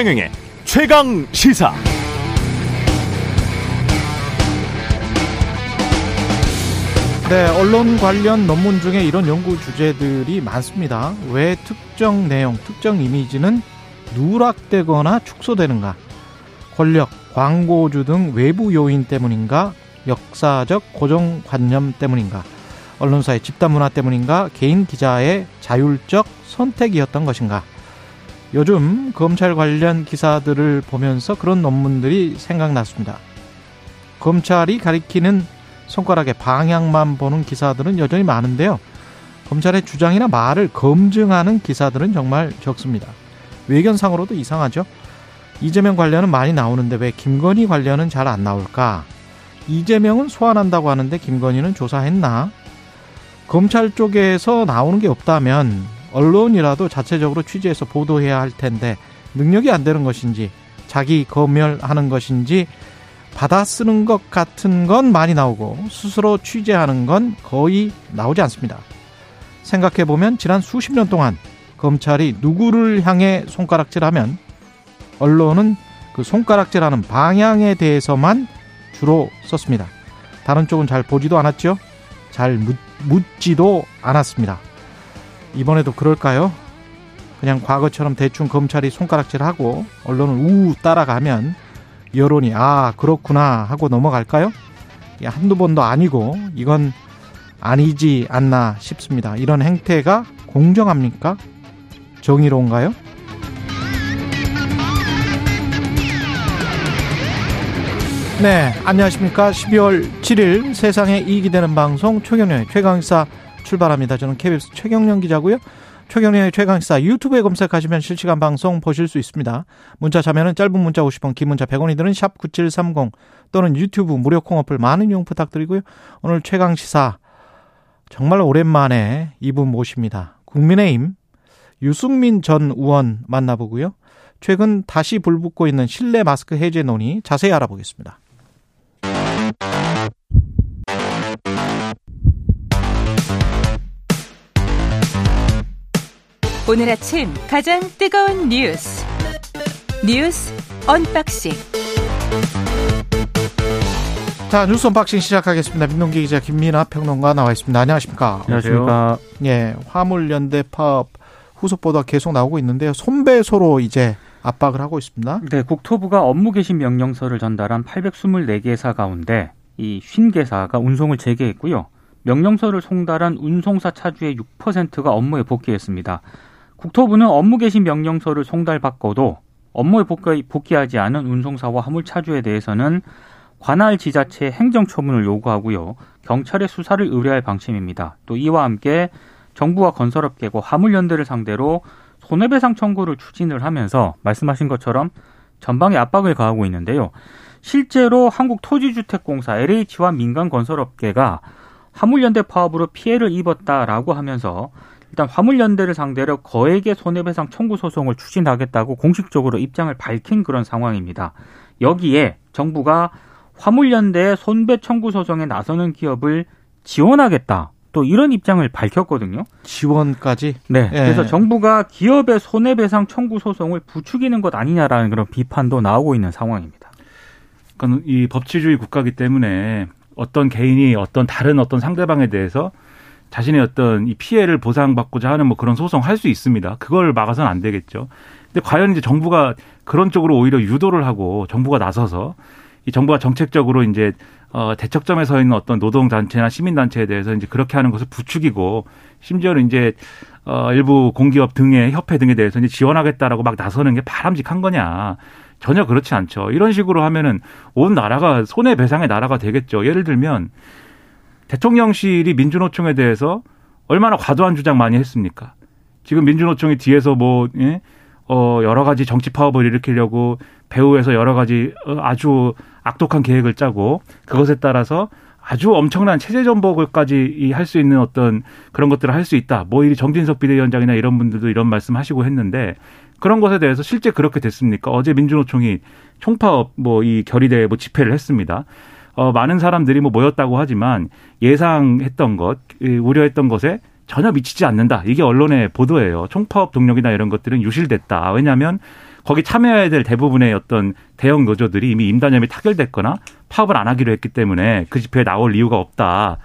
최경영의 최강 시사. 네, 언론 관련 논문 중에 이런 연구 주제들이 많습니다. 왜 특정 내용, 특정 이미지는 누락되거나 축소되는가? 권력, 광고주 등 외부 요인 때문인가? 역사적 고정관념 때문인가? 언론사의 집단 문화 때문인가? 개인 기자의 자율적 선택이었던 것인가? 요즘 검찰 관련 기사들을 보면서 그런 논문들이 생각났습니다. 검찰이 가리키는 손가락의 방향만 보는 기사들은 여전히 많은데요. 검찰의 주장이나 말을 검증하는 기사들은 정말 적습니다. 외견상으로도 이상하죠. 이재명 관련은 많이 나오는데 왜 김건희 관련은 잘 안 나올까? 이재명은 소환한다고 하는데 김건희는 조사했나? 검찰 쪽에서 나오는 게 없다면 언론이라도 자체적으로 취재해서 보도해야 할 텐데 능력이 안 되는 것인지 자기 검열하는 것인지 받아 쓰는 것 같은 건 많이 나오고 스스로 취재하는 건 거의 나오지 않습니다. 생각해 보면 지난 수십 년 동안 검찰이 누구를 향해 손가락질하면 언론은 그 손가락질하는 방향에 대해서만 주로 썼습니다. 다른 쪽은 잘 보지도 않았죠. 잘 묻, 묻지도 않았습니다. 이번에도 그럴까요? 그냥 과거처럼 대충 검찰이 손가락질하고 언론은 우 따라가면 여론이 아 그렇구나 하고 넘어갈까요? 한두 번도 아니고 이건 아니지 않나 싶습니다. 이런 행태가 공정합니까? 정의로운가요? 네, 안녕하십니까. 12월 7일 세상에 이익이 되는 방송 최경련의 최강사 출발합니다. 저는 KBS 최경련 기자고요. 최경련의 최강사 유튜브에 검색하시면 실시간 방송 보실 수 있습니다. 문자 자면은 짧은 문자 50원, 긴 문자 100원이 드는 샵 9730 또는 유튜브 무료 콩 어플 많은 이용 부탁드리고요. 오늘 최강시사 정말 오랜만에 이분 모십니다. 국민의힘 유승민 전 의원 만나보고요. 최근 다시 불붙고 있는 실내 마스크 해제 논의 자세히 알아보겠습니다. 오늘 아침 가장 뜨거운 뉴스 뉴스 unboxing 자 뉴스 unboxing 시작하겠습니다. 민동기 기자 김민아 평론가 나와 있습니다. 안녕하십니까? 안녕하십니까? 예, 화물연대 파업 후속 보도가 계속 나오고 있는데요. 손배소로 이제 압박을 하고 있습니다. 네, 국토부가 업무 개시 명령서를 전달한 824개사 가운데 이 50개사가 운송을 재개했고요. 명령서를 송달한 운송사 차주의 6%가 업무에 복귀했습니다. 국토부는 업무 개시 명령서를 송달받고도 업무에 복귀, 하지 않은 운송사와 화물 차주에 대해서는 관할 지자체 행정처분을 요구하고요. 경찰에 수사를 의뢰할 방침입니다. 또 이와 함께 정부와 건설업계고 화물연대를 상대로 손해배상 청구를 추진을 하면서 말씀하신 것처럼 전방에 압박을 가하고 있는데요. 실제로 한국토지주택공사 LH와 민간 건설업계가 화물연대 파업으로 피해를 입었다라고 하면서 일단 화물연대를 상대로 거액의 손해배상 청구 소송을 추진하겠다고 공식적으로 입장을 밝힌 그런 상황입니다. 여기에 정부가 화물연대의 손배 청구 소송에 나서는 기업을 지원하겠다. 또 이런 입장을 밝혔거든요. 지원까지? 네. 예. 그래서 정부가 기업의 손해배상 청구 소송을 부추기는 것 아니냐라는 그런 비판도 나오고 있는 상황입니다. 그러니까 이 법치주의 국가기 때문에 어떤 개인이 어떤 다른 어떤 상대방에 대해서 자신의 어떤 이 피해를 보상받고자 하는 뭐 그런 소송 할 수 있습니다. 그걸 막아서는 안 되겠죠. 근데 과연 이제 정부가 그런 쪽으로 오히려 유도를 하고 정부가 나서서 이 정부가 정책적으로 이제 어 대척점에 서 있는 어떤 노동 단체나 시민 단체에 대해서 이제 그렇게 하는 것을 부추기고 심지어는 이제 어 일부 공기업 등의 협회 등에 대해서 이제 지원하겠다라고 막 나서는 게 바람직한 거냐? 전혀 그렇지 않죠. 이런 식으로 하면은 온 나라가 손해 배상의 나라가 되겠죠. 예를 들면 대통령실이 민주노총에 대해서 얼마나 과도한 주장 많이 했습니까? 지금 민주노총이 뒤에서 뭐, 예? 어, 여러 가지 정치 파업을 일으키려고 배후에서 여러 가지 어, 아주 악독한 계획을 짜고 그것에 따라서 아주 엄청난 체제 전복을까지 할 수 있는 어떤 그런 것들을 할 수 있다. 뭐 이 정진석 비대위원장이나 이런 분들도 이런 말씀 하시고 했는데 그런 것에 대해서 실제 그렇게 됐습니까? 어제 민주노총이 총파업 뭐 이 결의대 뭐 집회를 했습니다. 어, 많은 사람들이 뭐 모였다고 하지만 예상했던 것, 우려했던 것에 전혀 미치지 않는다. 이게 언론의 보도예요. 총파업 동력이나 이런 것들은 유실됐다. 왜냐하면 거기 참여해야 될 대부분의 어떤 대형 노조들이 이미 임단협이 타결됐거나 파업을 안 하기로 했기 때문에 그 집회에 나올 이유가 없다.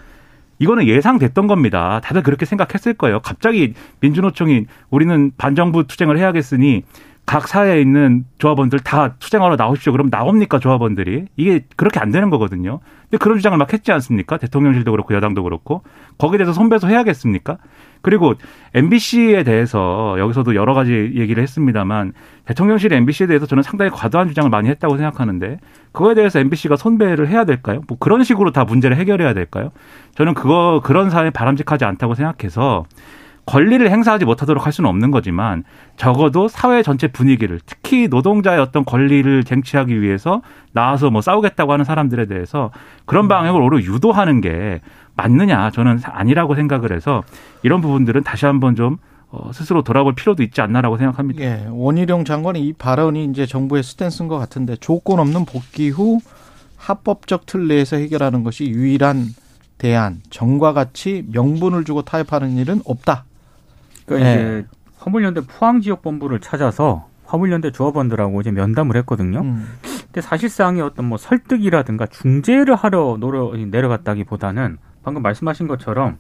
이거는 예상됐던 겁니다. 다들 그렇게 생각했을 거예요. 갑자기 민주노총이 우리는 반정부 투쟁을 해야겠으니 각 사회에 있는 조합원들 다 투쟁하러 나오십시오. 그럼 나옵니까 조합원들이? 이게 그렇게 안 되는 거거든요. 근데 그런 주장을 막 했지 않습니까? 대통령실도 그렇고 여당도 그렇고 거기에 대해서 손배소 해야겠습니까? 그리고 MBC에 대해서 여기서도 여러 가지 얘기를 했습니다만 대통령실 MBC에 대해서 저는 상당히 과도한 주장을 많이 했다고 생각하는데 그거에 대해서 MBC가 손배를 해야 될까요? 뭐 그런 식으로 다 문제를 해결해야 될까요? 저는 그거 그런 사안이 바람직하지 않다고 생각해서 권리를 행사하지 못하도록 할 수는 없는 거지만 적어도 사회 전체 분위기를 특히 노동자의 어떤 권리를 쟁취하기 위해서 나와서 뭐 싸우겠다고 하는 사람들에 대해서 그런 방향을 오히려 유도하는 게 맞느냐 저는 아니라고 생각을 해서 이런 부분들은 다시 한번 좀 어, 스스로 돌아볼 필요도 있지 않나라고 생각합니다. 예, 원희룡 장관의 이 발언이 이제 정부의 스탠스인 것 같은데 조건 없는 복귀 후 합법적 틀 내에서 해결하는 것이 유일한 대안, 정과 같이 명분을 주고 타협하는 일은 없다. 그러니까 네. 이제 화물연대 포항 지역 본부를 찾아서 화물연대 조합원들하고 이제 면담을 했거든요. 음. 근데 사실상의 어떤 뭐 설득이라든가 중재를 하러 노려 내려갔다기보다는 방금 말씀하신 것처럼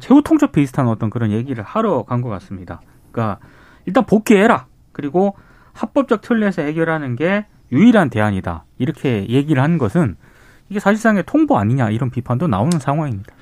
최후 통첩 비슷한 어떤 그런 얘기를 하러 간 것 같습니다. 그러니까 일단 복귀해라. 그리고 합법적 틀에서 해결하는 게 유일한 대안이다. 이렇게 얘기를 한 것은 이게 사실상의 통보 아니냐 이런 비판도 나오는 상황입니다.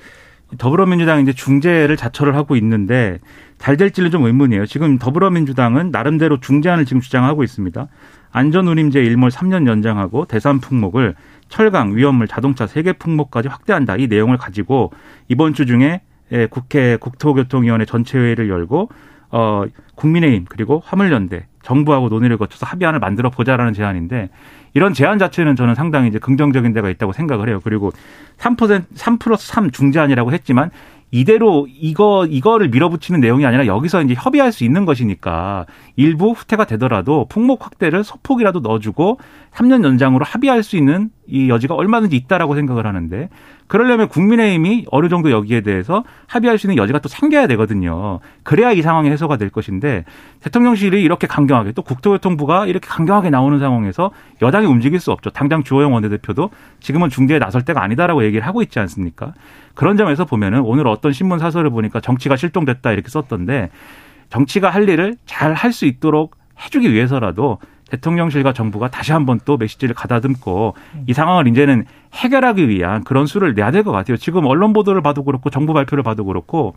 더불어민주당이 이제 중재를 자처를 하고 있는데 잘 될지는 좀 의문이에요. 지금 더불어민주당은 나름대로 중재안을 지금 주장하고 있습니다. 안전운임제 일몰 3년 연장하고 대산 품목을 철강, 위험물, 자동차 세계 품목까지 확대한다. 이 내용을 가지고 이번 주 중에 예, 국회 국토교통위원회 전체 회의를 열고 어 국민의힘 그리고 화물연대 정부하고 논의를 거쳐서 합의안을 만들어 보자라는 제안인데 이런 제안 자체는 저는 상당히 이제 긍정적인 데가 있다고 생각을 해요. 그리고 3% 3 플러스 3 중재안이라고 했지만 이대로 이거 이거를 밀어붙이는 내용이 아니라 여기서 이제 협의할 수 있는 것이니까 일부 후퇴가 되더라도 품목 확대를 소폭이라도 넣어주고 3년 연장으로 합의할 수 있는 이 여지가 얼마든지 있다라고 생각을 하는데 그러려면 국민의힘이 어느 정도 여기에 대해서 합의할 수 있는 여지가 또 생겨야 되거든요. 그래야 이 상황이 해소가 될 것인데 대통령실이 이렇게 강경하게 또 국토교통부가 이렇게 강경하게 나오는 상황에서 여당이 움직일 수 없죠. 당장 주호영 원내대표도 지금은 중재에 나설 때가 아니다라고 얘기를 하고 있지 않습니까? 그런 점에서 보면은 오늘 어떤 신문 사설을 보니까 정치가 실종됐다 이렇게 썼던데 정치가 할 일을 잘 할 수 있도록 해주기 위해서라도 대통령실과 정부가 다시 한번 또 메시지를 가다듬고 이 상황을 이제는 해결하기 위한 그런 수를 내야 될 것 같아요. 지금 언론 보도를 봐도 그렇고 정부 발표를 봐도 그렇고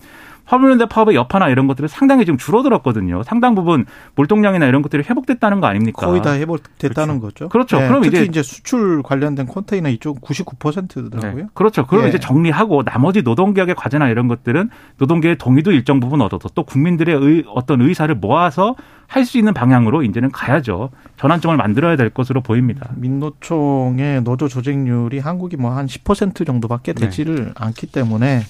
화물연대 파업의 여파나 이런 것들은 상당히 지금 줄어들었거든요. 상당 부분 물동량이나 이런 것들이 회복됐다는 거 아닙니까? 거의 다 회복됐다는 그렇죠. 거죠. 그렇죠. 네, 그럼 특히 이제 이제 수출 관련된 컨테이너 이쪽 99%더라고요. 네. 그렇죠. 그럼 네. 이제 정리하고 나머지 노동개혁의 과제나 이런 것들은 노동계의 동의도 일정 부분 얻어서 또 국민들의 의, 어떤 의사를 모아서 할 수 있는 방향으로 이제는 가야죠. 전환점을 만들어야 될 것으로 보입니다. 민노총의 노조 조직률이 한국이 뭐 한 10% 정도밖에 네. 되지를 네. 않기 때문에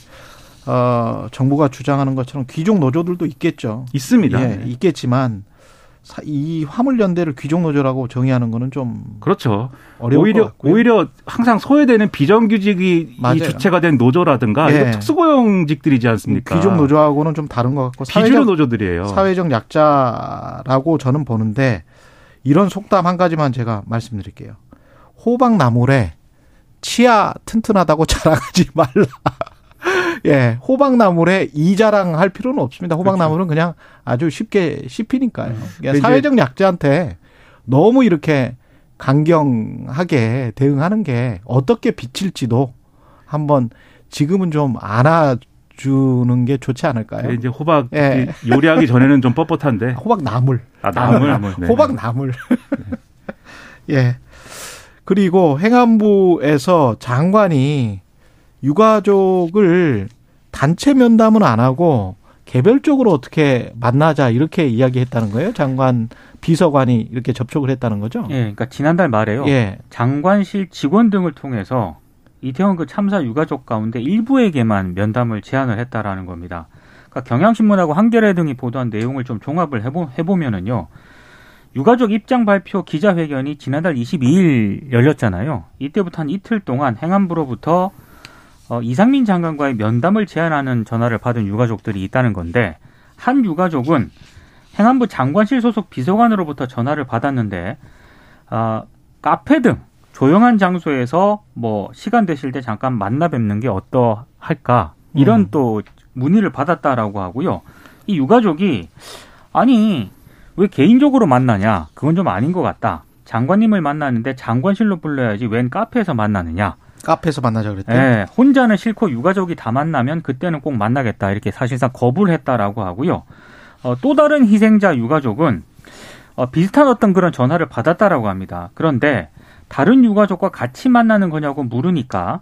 어, 정부가 주장하는 것처럼 귀족 노조들도 있겠죠. 있습니다. 예, 있겠지만 이 화물 연대를 귀족 노조라고 정의하는 거는 좀 그렇죠. 오히려 오히려 항상 소외되는 비정규직이 이 주체가 된 노조라든가 예. 특수고용직들이지 않습니까? 귀족 노조하고는 좀 다른 것 같고 사회적 노조들이에요. 사회적 약자라고 저는 보는데 이런 속담 한 가지만 제가 말씀드릴게요. 호박 나물에 치아 튼튼하다고 자랑하지 말라. 예, 호박나물에 이자랑 할 필요는 없습니다. 호박나물은. 그냥 아주 쉽게 씹히니까요. 그러니까 사회적 약자한테 너무 이렇게 강경하게 대응하는 게 어떻게 비칠지도 한번 지금은 좀 안아 주는 게 좋지 않을까요? 이제 호박 예. 요리하기 전에는 좀 뻣뻣한데 호박 나물, 아 나물, 나물. 네. 호박 나물. 예. 그리고 행안부에서 장관이 유가족을 단체 면담은 안 하고 개별적으로 어떻게 만나자 이렇게 이야기했다는 거예요. 장관 비서관이 이렇게 접촉을 했다는 거죠. 예, 그러니까 지난달 말에요. 예. 장관실 직원 등을 통해서 이태원 그 참사 유가족 가운데 일부에게만 면담을 제안을 했다라는 겁니다. 그러니까 경향신문하고 한겨레 등이 보도한 내용을 좀 종합을 해보, 해보면은요. 유가족 입장 발표 기자회견이 지난달 22일 열렸잖아요. 이때부터 한 이틀 동안 행안부로부터 어, 이상민 장관과의 면담을 제안하는 전화를 받은 유가족들이 있다는 건데 한 유가족은 행안부 장관실 소속 비서관으로부터 전화를 받았는데 아, 카페 등 조용한 장소에서 뭐 시간 되실 때 잠깐 만나 뵙는 게 어떠할까 이런 음. 또 문의를 받았다라고 하고요. 이 유가족이 아니 왜 개인적으로 만나냐? 그건 좀 아닌 것 같다. 장관님을 만나는데 장관실로 불러야지 웬 카페에서 만나느냐? 카페에서 만나자 그랬대. 예, 혼자는 싫고 유가족이 다 만나면 그때는 꼭 만나겠다 이렇게 사실상 거부를 했다라고 하고요. 어, 또 다른 희생자 유가족은 어, 비슷한 어떤 그런 전화를 받았다라고 합니다. 그런데 다른 유가족과 같이 만나는 거냐고 물으니까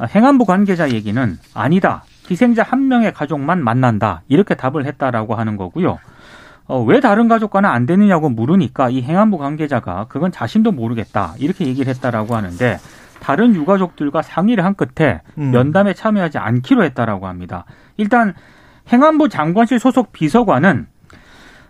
어, 행안부 관계자 얘기는 아니다. 희생자 한 명의 가족만 만난다. 이렇게 답을 했다라고 하는 거고요. 어, 왜 다른 가족과는 안 되느냐고 물으니까 이 행안부 관계자가 그건 자신도 모르겠다. 이렇게 얘기를 했다라고 하는데 다른 유가족들과 상의를 한 끝에 음. 면담에 참여하지 않기로 했다라고 합니다. 일단 행안부 장관실 소속 비서관은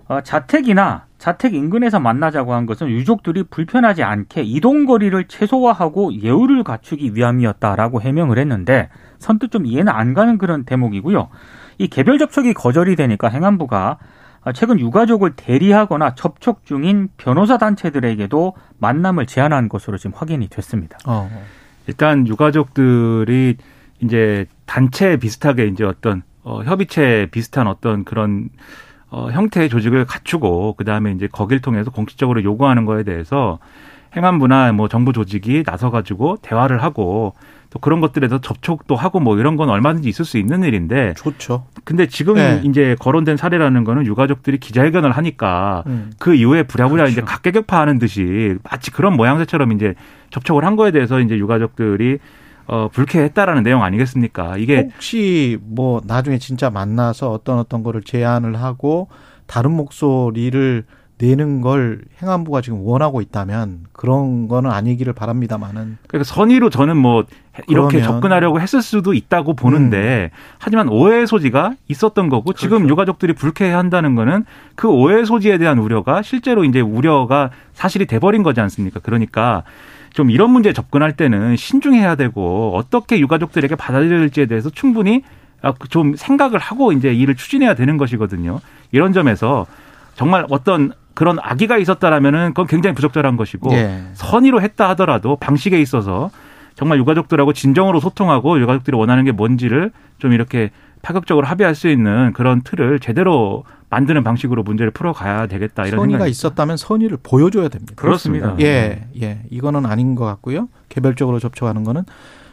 어, 자택이나 자택 인근에서 만나자고 한 것은 유족들이 불편하지 않게 이동 거리를 최소화하고 예우를 갖추기 위함이었다라고 해명을 했는데 선뜻 좀 이해는 안 가는 그런 대목이고요. 이 개별 접촉이 거절이 되니까 행안부가 어, 최근 유가족을 대리하거나 접촉 중인 변호사 단체들에게도 만남을 제안한 것으로 지금 확인이 됐습니다. 어. 일단 유가족들이 이제 단체 비슷하게 이제 어떤 어, 협의체 비슷한 어떤 그런 어, 형태의 조직을 갖추고 그 다음에 이제 거길 통해서 공식적으로 요구하는 거에 대해서 행안부나 뭐 정부 조직이 나서가지고 대화를 하고 또 그런 것들에 서 접촉도 하고 뭐 이런 건 얼마든지 있을 수 있는 일인데 좋죠. 근데 지금 네. 이제 거론된 사례라는 거는 유가족들이 기자회견을 하니까 음. 그 이후에 부랴부랴 그렇죠. 이제 각계격파하는 듯이 마치 그런 모양새처럼 이제 접촉을 한 거에 대해서 이제 유가족들이 어 불쾌했다라는 내용 아니겠습니까? 이게 혹시 뭐 나중에 진짜 만나서 어떤 어떤 거를 제안을 하고 다른 목소리를 내는 걸 행안부가 지금 원하고 있다면 그런 거는 아니기를 바랍니다만은 그러니까 선의로 저는 뭐 이렇게 접근하려고 했을 수도 있다고 보는데 하지만 오해의 소지가 있었던 거고 지금 그렇죠. 유가족들이 불쾌해한다는 거는 그 오해 소지에 대한 우려가 실제로 이제 우려가 사실이 돼버린 거지 않습니까? 그러니까 좀 이런 문제에 접근할 때는 신중해야 되고 어떻게 유가족들에게 받아들일지에 대해서 충분히 아, 좀 생각을 하고 이제 일을 추진해야 되는 것이거든요. 이런 점에서 정말 어떤 그런 악의가 있었다라면은 그건 굉장히 부적절한 것이고 예. 선의로 했다 하더라도 방식에 있어서 정말 유가족들하고 진정으로 소통하고 유가족들이 원하는 게 뭔지를 좀 이렇게 파격적으로 합의할 수 있는 그런 틀을 제대로 만드는 방식으로 문제를 풀어가야 되겠다 이런 선의가 생각이 있었다면 선의를 보여줘야 됩니다. 그렇습니다. 예, 예. 이거는 아닌 것 같고요. 개별적으로 접촉하는 거는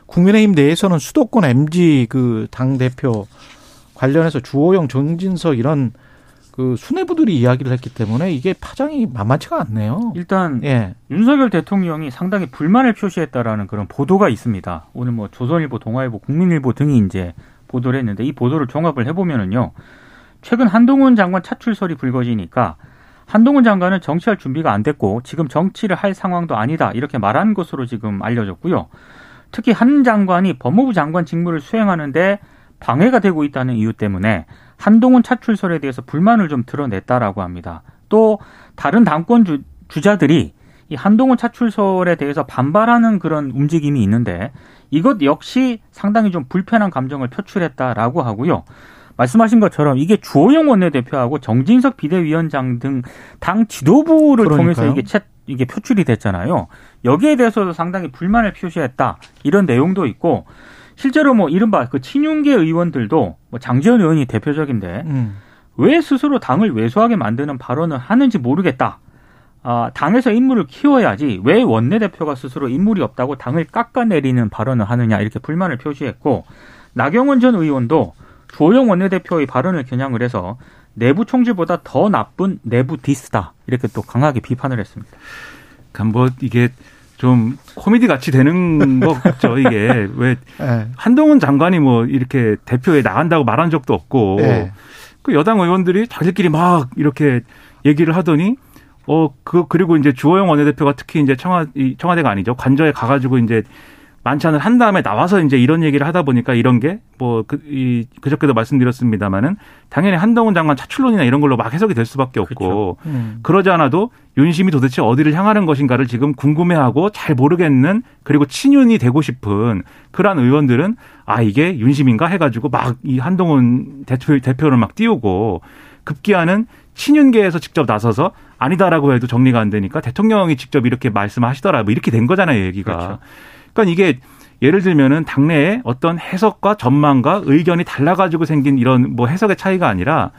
국민의힘 내에서는 수도권 MG 그 당 대표 관련해서 주호영, 정진석 이런 그 수뇌부들이 이야기를 했기 때문에 이게 파장이 만만치가 않네요. 일단 예. 윤석열 대통령이 상당히 불만을 표시했다라는 그런 보도가 있습니다. 오늘 뭐 조선일보, 동아일보, 국민일보 등이 이제 보도를 했는데 이 보도를 종합을 해보면은요. 최근 한동훈 장관 차출설이 불거지니까 한동훈 장관은 정치할 준비가 안 됐고 지금 정치를 할 상황도 아니다 이렇게 말한 것으로 지금 알려졌고요. 특히 한 장관이 법무부 장관 직무를 수행하는데 방해가 되고 있다는 이유 때문에 한동훈 차출설에 대해서 불만을 좀 드러냈다라고 합니다. 또 다른 당권 주, 주자들이 이 한동훈 차출설에 대해서 반발하는 그런 움직임이 있는데 이것 역시 상당히 좀 불편한 감정을 표출했다라고 하고요. 말씀하신 것처럼 이게 주호영 원내대표하고 정진석 비대위원장 등 당 지도부를 그러니까요. 통해서 이게 채, 이게 표출이 됐잖아요. 여기에 대해서도 상당히 불만을 표시했다 이런 내용도 있고 실제로 뭐 이른바 그 친윤계 의원들도 뭐 장지원 의원이 대표적인데 음. 왜 스스로 당을 왜소하게 만드는 발언을 하는지 모르겠다. 아, 당에서 인물을 키워야지 왜 원내대표가 스스로 인물이 없다고 당을 깎아내리는 발언을 하느냐 이렇게 불만을 표시했고 나경원 전 의원도 조영 원내대표의 발언을 겨냥을 해서 내부 총질보다 더 나쁜 내부 디스다 이렇게 또 강하게 비판을 했습니다. 그러니까 뭐 이게 좀 코미디 같이 되는 것 같죠. 이게 왜 예. 한동훈 장관이 뭐 이렇게 대표에 나간다고 말한 적도 없고 예. 그 여당 의원들이 자기들끼리 막 이렇게 얘기를 하더니 어 그 그리고 이제 주호영 원내대표가 특히 이제 청와 이 청와대가 아니죠 관저에 가가지고 이제 만찬을 한 다음에 나와서 이제 이런 얘기를 하다 보니까 이런 게 뭐 그 이 그저께도 말씀드렸습니다마는 당연히 한동훈 장관 차출론이나 이런 걸로 막 해석이 될 수밖에 없고 그렇죠. 음. 그러지 않아도 윤심이 도대체 어디를 향하는 것인가를 지금 궁금해하고 잘 모르겠는 그리고 친윤이 되고 싶은 그러한 의원들은 아 이게 윤심인가 해가지고 막 이 한동훈 대표 대표를 막 띄우고 급기야는 친윤계에서 직접 나서서 아니다라고 해도 정리가 안 되니까 대통령이 직접 이렇게 말씀하시더라 뭐 이렇게 된 거잖아요 얘기가. 그렇죠. 그러니까 이게 예를 들면은 당내에 어떤 해석과 전망과 의견이 달라가지고 생긴 이런 뭐 해석의 차이가 아니라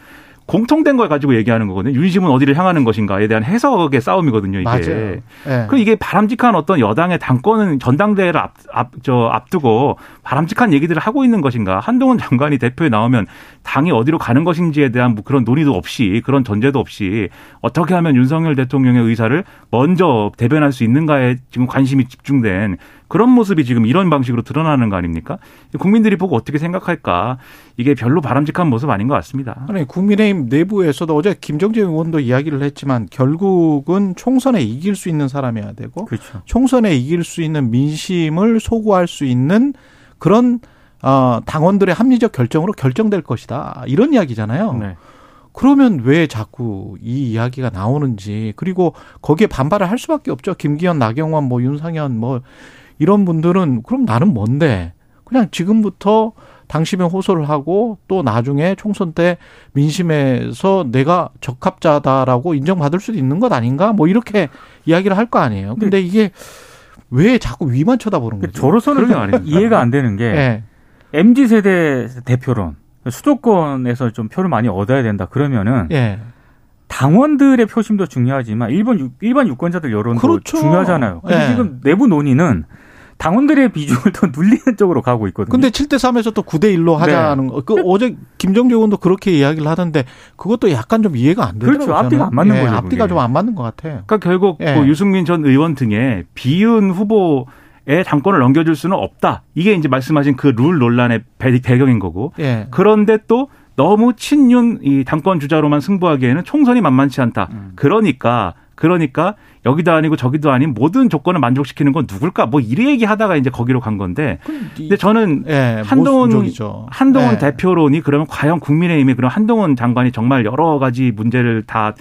공통된 걸 가지고 얘기하는 거거든요. 윤심은 어디를 향하는 것인가에 대한 해석의 싸움이거든요. 이게. 맞아요. 예. 그 이게 바람직한 어떤 여당의 당권은 전당대회를 앞, 앞, 저, 앞두고 바람직한 얘기들을 하고 있는 것인가. 한동훈 장관이 대표에 나오면 당이 어디로 가는 것인지에 대한 뭐 그런 논의도 없이 그런 전제도 없이 어떻게 하면 윤석열 대통령의 의사를 먼저 대변할 수 있는가에 지금 관심이 집중된 그런 모습이 지금 이런 방식으로 드러나는 거 아닙니까? 국민들이 보고 어떻게 생각할까? 이게 별로 바람직한 모습 아닌 것 같습니다. 아니 국민의힘 내부에서도 어제 김정재 의원도 이야기를 했지만 결국은 총선에 이길 수 있는 사람이어야 되고 그렇죠. 총선에 이길 수 있는 민심을 소구할 수 있는 그런 어, 당원들의 합리적 결정으로 결정될 것이다 이런 이야기잖아요. 네. 그러면 왜 자꾸 이 이야기가 나오는지 그리고 거기에 반발을 할 수밖에 없죠. 김기현, 나경원, 뭐 윤상현 뭐 이런 분들은 그럼 나는 뭔데 그냥 지금부터 당심에 호소를 하고 또 나중에 총선 때 민심에서 내가 적합자다라고 인정받을 수도 있는 것 아닌가 뭐 이렇게 이야기를 할 거 아니에요. 근데 이게 왜 자꾸 위만 쳐다보는 거죠? 저로서는 아닙니다. 이해가 안 되는 게 예. MZ 세대 대표론 수도권에서 좀 표를 많이 얻어야 된다 그러면은 예. 당원들의 표심도 중요하지만 일반 유- 일반 유권자들 여론도 그렇죠. 중요하잖아요. 근데 예. 지금 내부 논의는 당원들의 비중을 더 눌리는 쪽으로 가고 있거든요. 근데 7대 3에서 또 9대 1로 하자는 거. 그 어제 김정재 의원도 그렇게 이야기를 하던데 그것도 약간 좀 이해가 안 되더라고요. 그렇죠. 앞뒤가 저는. 안 맞는 예, 거죠, 앞뒤가. 좀 안 맞는 것 같아요. 그러니까 결국 예. 뭐 유승민 전 의원 등의 비윤 후보의 당권을 넘겨줄 수는 없다. 이게 이제 말씀하신 그 룰 논란의 배- 배경인 거고. 예. 그런데 또 너무 친윤 이 당권 주자로만 승부하기에는 총선이 만만치 않다. 음. 그러니까 그러니까 여기도 아니고 저기도 아닌 모든 조건을 만족시키는 건 누굴까? 뭐 이래 얘기하다가 이제 거기로 간 건데. 근데 저는 예, 한동훈 모순적이죠. 한동훈 예. 대표론이 그러면 과연 국민의힘이 그런 한동훈 장관이 정말 여러 가지 문제를 다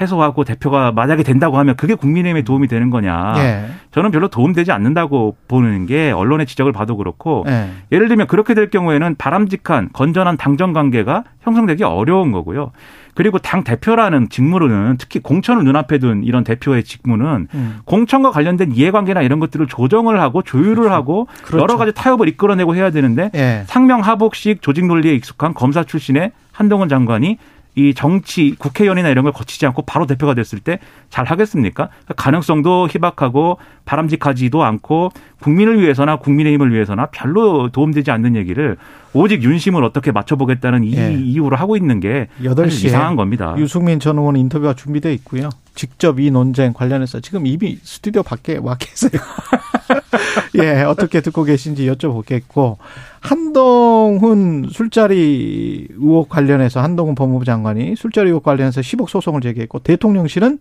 해소하고 대표가 만약에 된다고 하면 그게 국민의힘에 도움이 되는 거냐? 예. 저는 별로 도움되지 않는다고 보는 게 언론의 지적을 봐도 그렇고 예. 예를 들면 그렇게 될 경우에는 바람직한 건전한 당정 관계가 형성되기 어려운 거고요. 그리고 당 대표라는 직무로는 특히 공천을 눈앞에 둔 이런 대표의 직무는 음. 공천과 관련된 이해관계나 이런 것들을 조정을 하고 조율을 하고 그렇죠. 여러 가지 타협을 이끌어내고 해야 되는데 예. 상명하복식 조직 논리에 익숙한 검사 출신의 한동훈 장관이 이 정치 국회의원이나 이런 걸 거치지 않고 바로 대표가 됐을 때 잘 하겠습니까? 가능성도 희박하고 바람직하지도 않고 국민을 위해서나 국민의힘을 위해서나 별로 도움되지 않는 얘기를 오직 윤심을 어떻게 맞춰보겠다는 이 예. 이유로 하고 있는 게 여덟 사실 시에 이상한 겁니다. 유승민 전 의원 인터뷰가 준비되어 있고요. 직접 이 논쟁 관련해서 지금 이미 스튜디오 밖에 와 계세요. 예, 어떻게 듣고 계신지 여쭤보겠고 한동훈 술자리 의혹 관련해서 한동훈 법무부 장관이 술자리 의혹 관련해서 10억 소송을 제기했고 대통령실은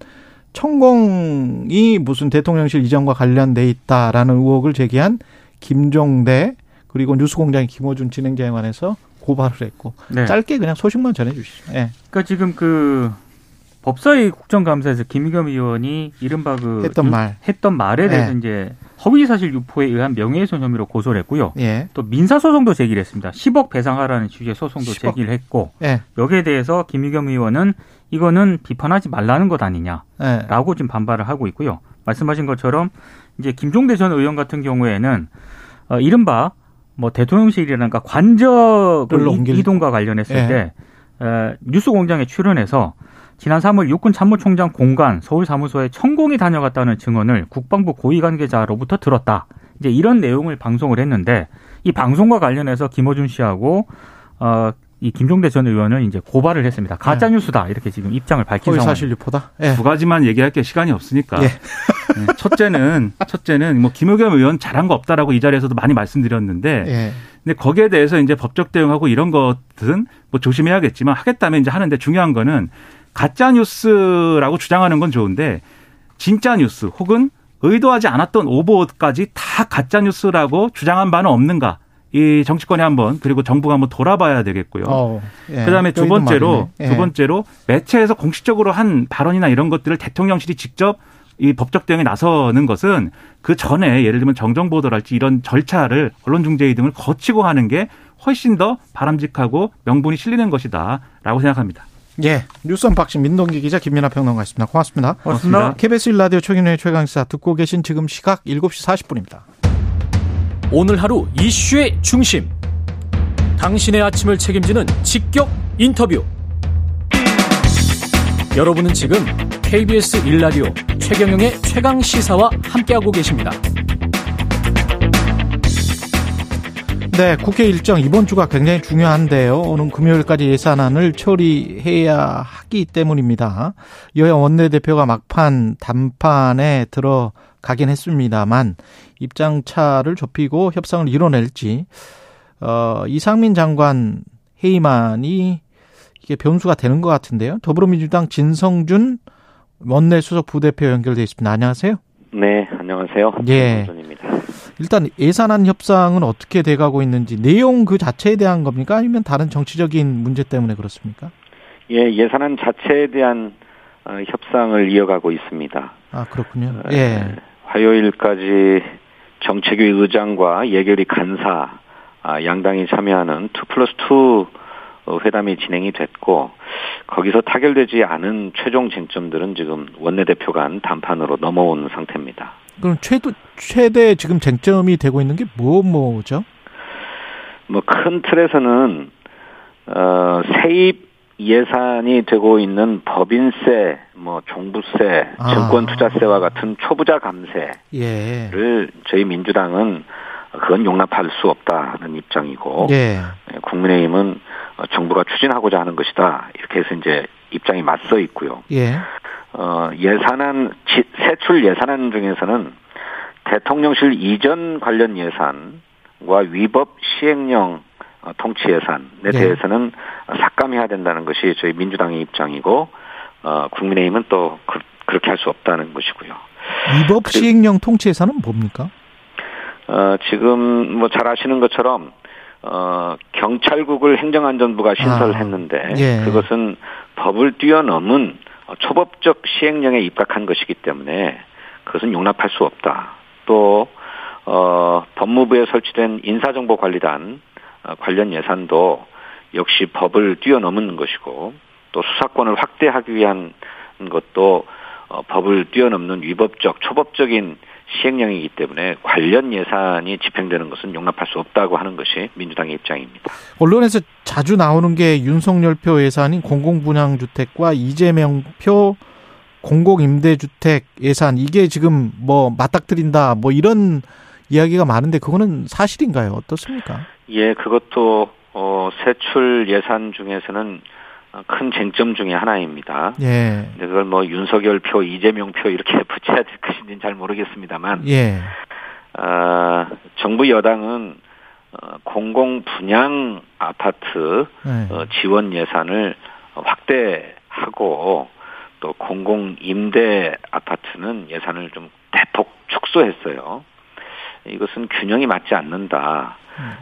천공이 무슨 대통령실 이전과 관련돼 있다라는 의혹을 제기한 김종대 그리고 뉴스공장의 김호준 진행자에 관해서 고발을 했고 네. 짧게 그냥 소식만 전해주시죠. 예. 그러니까 지금 그 법사위 국정감사에서 김의겸 의원이 이른바 그 했던 유- 말. 했던 말에 대해서 네. 이제 허위사실 유포에 의한 명예훼손 혐의로 고소를 했고요. 예. 또 민사소송도 제기를 했습니다. 10억 배상하라는 취지의 소송도 10억. 제기를 했고 예. 여기에 대해서 김의겸 의원은 이거는 비판하지 말라는 것 아니냐라고 예. 지금 반발을 하고 있고요. 말씀하신 것처럼 이제 김종대 전 의원 같은 경우에는 어, 이른바 뭐 대통령실이라든가 관저 옮길- 이동과 관련했을 예. 때 에, 뉴스공장에 출연해서 지난 3월 육군 참모총장 공관 서울 사무소에 천공이 다녀갔다는 증언을 국방부 고위 관계자로부터 들었다. 이제 이런 내용을 방송을 했는데 이 방송과 관련해서 김어준 씨하고 어, 이 김종대 전 의원을 이제 고발을 했습니다. 가짜 뉴스다 이렇게 지금 입장을 밝힌 상황. 사실 유포다. 예. 두 가지만 얘기할 게 시간이 없으니까. 예. 네, 첫째는 첫째는 뭐 김의겸 의원 잘한 거 없다라고 이 자리에서도 많이 말씀드렸는데 예. 근데 거기에 대해서 이제 법적 대응하고 이런 것들은 뭐 조심해야겠지만 하겠다면 이제 하는데 중요한 거는 가짜 뉴스라고 주장하는 건 좋은데 진짜 뉴스 혹은 의도하지 않았던 오보까지 다 가짜 뉴스라고 주장한 바는 없는가? 이 정치권에 한번 그리고 정부가 한번 돌아봐야 되겠고요. 어, 예. 그다음에 두 번째로. 예. 두 번째로 매체에서 공식적으로 한 발언이나 이런 것들을 대통령실이 직접 이 법적 대응에 나서는 것은 그 전에 예를 들면 정정 보도랄지 이런 절차를 언론 중재위 등을 거치고 하는 게 훨씬 더 바람직하고 명분이 실리는 것이다라고 생각합니다. 예, 뉴스 unboxing 민동기 기자 김민아 평론가였습니다. 고맙습니다. 고맙습니다. KBS 1라디오 최경영의 최강시사 듣고 계신 지금 시각 7시 40분입니다. 오늘 하루 이슈의 중심. 당신의 아침을 책임지는 직격 인터뷰. 여러분은 지금 KBS 1라디오 최경영의 최강 시사와 함께하고 계십니다. 네, 국회 일정 이번 주가 굉장히 중요한데요. 오는 금요일까지 예산안을 처리해야 하기 때문입니다. 여야 원내대표가 막판 단판에 들어 가긴 했습니다만 입장차를 좁히고 협상을 이뤄낼지 어, 이상민 장관 회의만이 이게 변수가 되는 것 같은데요. 더불어민주당 진성준 원내 수석 부대표 연결돼 있습니다. 안녕하세요. 네, 안녕하세요. 예. 김선입니다. 일단 예산안 협상은 어떻게 돼가고 있는지 내용 그 자체에 대한 겁니까? 아니면 다른 정치적인 문제 때문에 그렇습니까? 예, 예산안 자체에 대한 어, 협상을 이어가고 있습니다. 아 그렇군요. 에, 예. 화요일까지 정책위 의장과 예결위 간사 아, 양당이 참여하는 2 플러스 2 회담이 진행이 됐고 거기서 타결되지 않은 최종 쟁점들은 지금 원내대표 간 단판으로 넘어온 상태입니다. 그럼 최도 최대 지금 쟁점이 되고 있는 게 뭐 뭐죠? 뭐 큰 틀에서는 어 세입 예산이 되고 있는 법인세, 뭐 종부세, 아. 증권투자세와 같은 초부자 감세를 예. 저희 민주당은 그건 용납할 수 없다는 입장이고 예. 국민의힘은 어, 정부가 추진하고자 하는 것이다 이렇게 해서 이제 입장이 맞서 있고요. 예. 어, 예산안 지- 세출 예산안 중에서는 대통령실 이전 관련 예산과 위법 시행령 어, 통치 예산에 예. 대해서는 삭감해야 된다는 것이 저희 민주당의 입장이고 어, 국민의힘은 또 그, 렇게 할 수 없다는 것이고요. 위법 시행령 통치에서는 뭡니까? 어, 지금 뭐 잘 아시는 것처럼 어, 경찰국을 행정안전부가 신설했는데 아, 예. 그것은 법을 뛰어넘은 어, 초법적 시행령에 입각한 것이기 때문에 그것은 용납할 수 없다. 또 어, 법무부에 설치된 인사정보관리단 어, 관련 예산도 역시 법을 뛰어넘는 것이고 또 수사권을 확대하기 위한 것도 어, 법을 뛰어넘는 위법적 초법적인 시행령이기 때문에 관련 예산이 집행되는 것은 용납할 수 없다고 하는 것이 민주당의 입장입니다. 언론에서 자주 나오는 게 윤석열 표 예산인 공공분양주택과 이재명 표 공공임대주택 예산 이게 지금 뭐 맞닥뜨린다 뭐 이런 이야기가 많은데 그거는 사실인가요? 어떻습니까? 예, 그것도 어, 세출 예산 중에서는 어, 큰 쟁점 중의 하나입니다. 예. 근데 그걸 뭐 윤석열 표, 이재명 표 이렇게 붙여야 될 것인지는 잘 모르겠습니다만, 예. 아, 정부 여당은 어, 공공 분양 아파트 예. 어, 지원 예산을 확대하고 또 공공 임대 아파트는 예산을 좀 대폭 축소했어요. 이것은 균형이 맞지 않는다.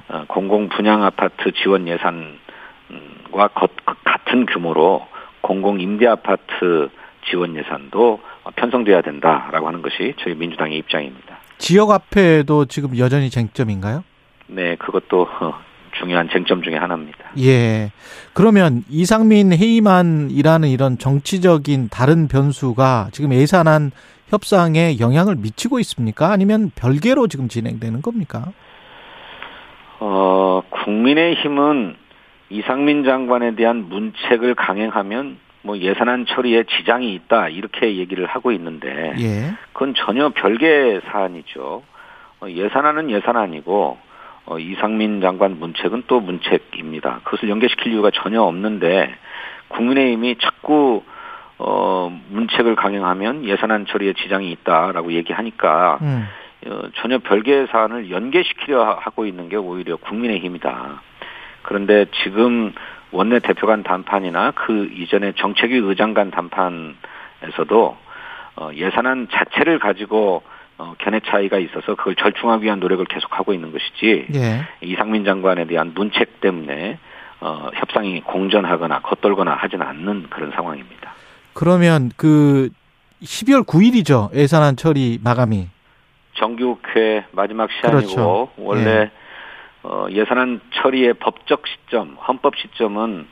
어, 공공 분양 아파트 지원 예산과 거- 같은 규모로 공공 임대 아파트 지원 예산도 편성돼야 된다라고 하는 것이 저희 민주당의 입장입니다. 지역 화폐도 지금 여전히 쟁점인가요? 네, 그것도 어, 중요한 쟁점 중의 하나입니다. 예. 그러면 이상민 회의만이라는 이런 정치적인 다른 변수가 지금 예산안 협상에 영향을 미치고 있습니까? 아니면 별개로 지금 진행되는 겁니까? 어, 국민의힘은 이상민 장관에 대한 문책을 강행하면 뭐 예산안 처리에 지장이 있다 이렇게 얘기를 하고 있는데 예. 그건 전혀 별개 사안이죠. 어, 예산안은 예산안이고 어, 이상민 장관 문책은 또 문책입니다. 그것을 연계시킬 이유가 전혀 없는데 국민의힘이 자꾸 어, 문책을 강행하면 예산안 처리에 지장이 있다라고 얘기하니까 음. 어, 전혀 별개의 사안을 연계시키려 하고 있는 게 오히려 국민의힘이다. 그런데 지금 원내 대표 간 단판이나 그 이전에 정책위 의장 간 단판에서도 어, 예산안 자체를 가지고 어, 견해 차이가 있어서 그걸 절충하기 위한 노력을 계속하고 있는 것이지 예. 이상민 장관에 대한 문책 때문에 어, 협상이 공전하거나 겉돌거나 하지는 않는 그런 상황입니다. 그러면 그 12월 9일이죠. 예산안 처리 마감이. 정기국회 마지막 시한이고 그렇죠. 원래 어, 예산안 처리의 법적 시점, 헌법 시점은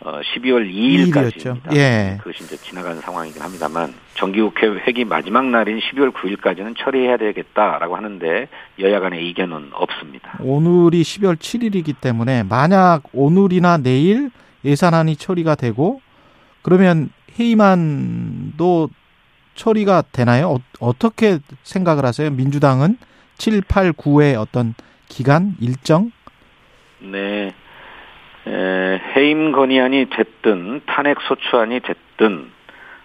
어, 12월 2일까지입니다. 이일이었죠. 예. 그것이 이제 지나가는 상황이긴 합니다만 정기국회 회기 마지막 날인 12월 9일까지는 처리해야 되겠다라고 하는데 여야 간의 이견은 없습니다. 오늘이 12월 7일이기 때문에 만약 오늘이나 내일 예산안이 처리가 되고 그러면 회의만도 처리가 되나요? 어, 떻게 생각을 하세요? 민주당은 7, 8, 9의 어떤 기간 일정? 네. 에, 해임 건의안이 됐든 탄핵 소추안이 됐든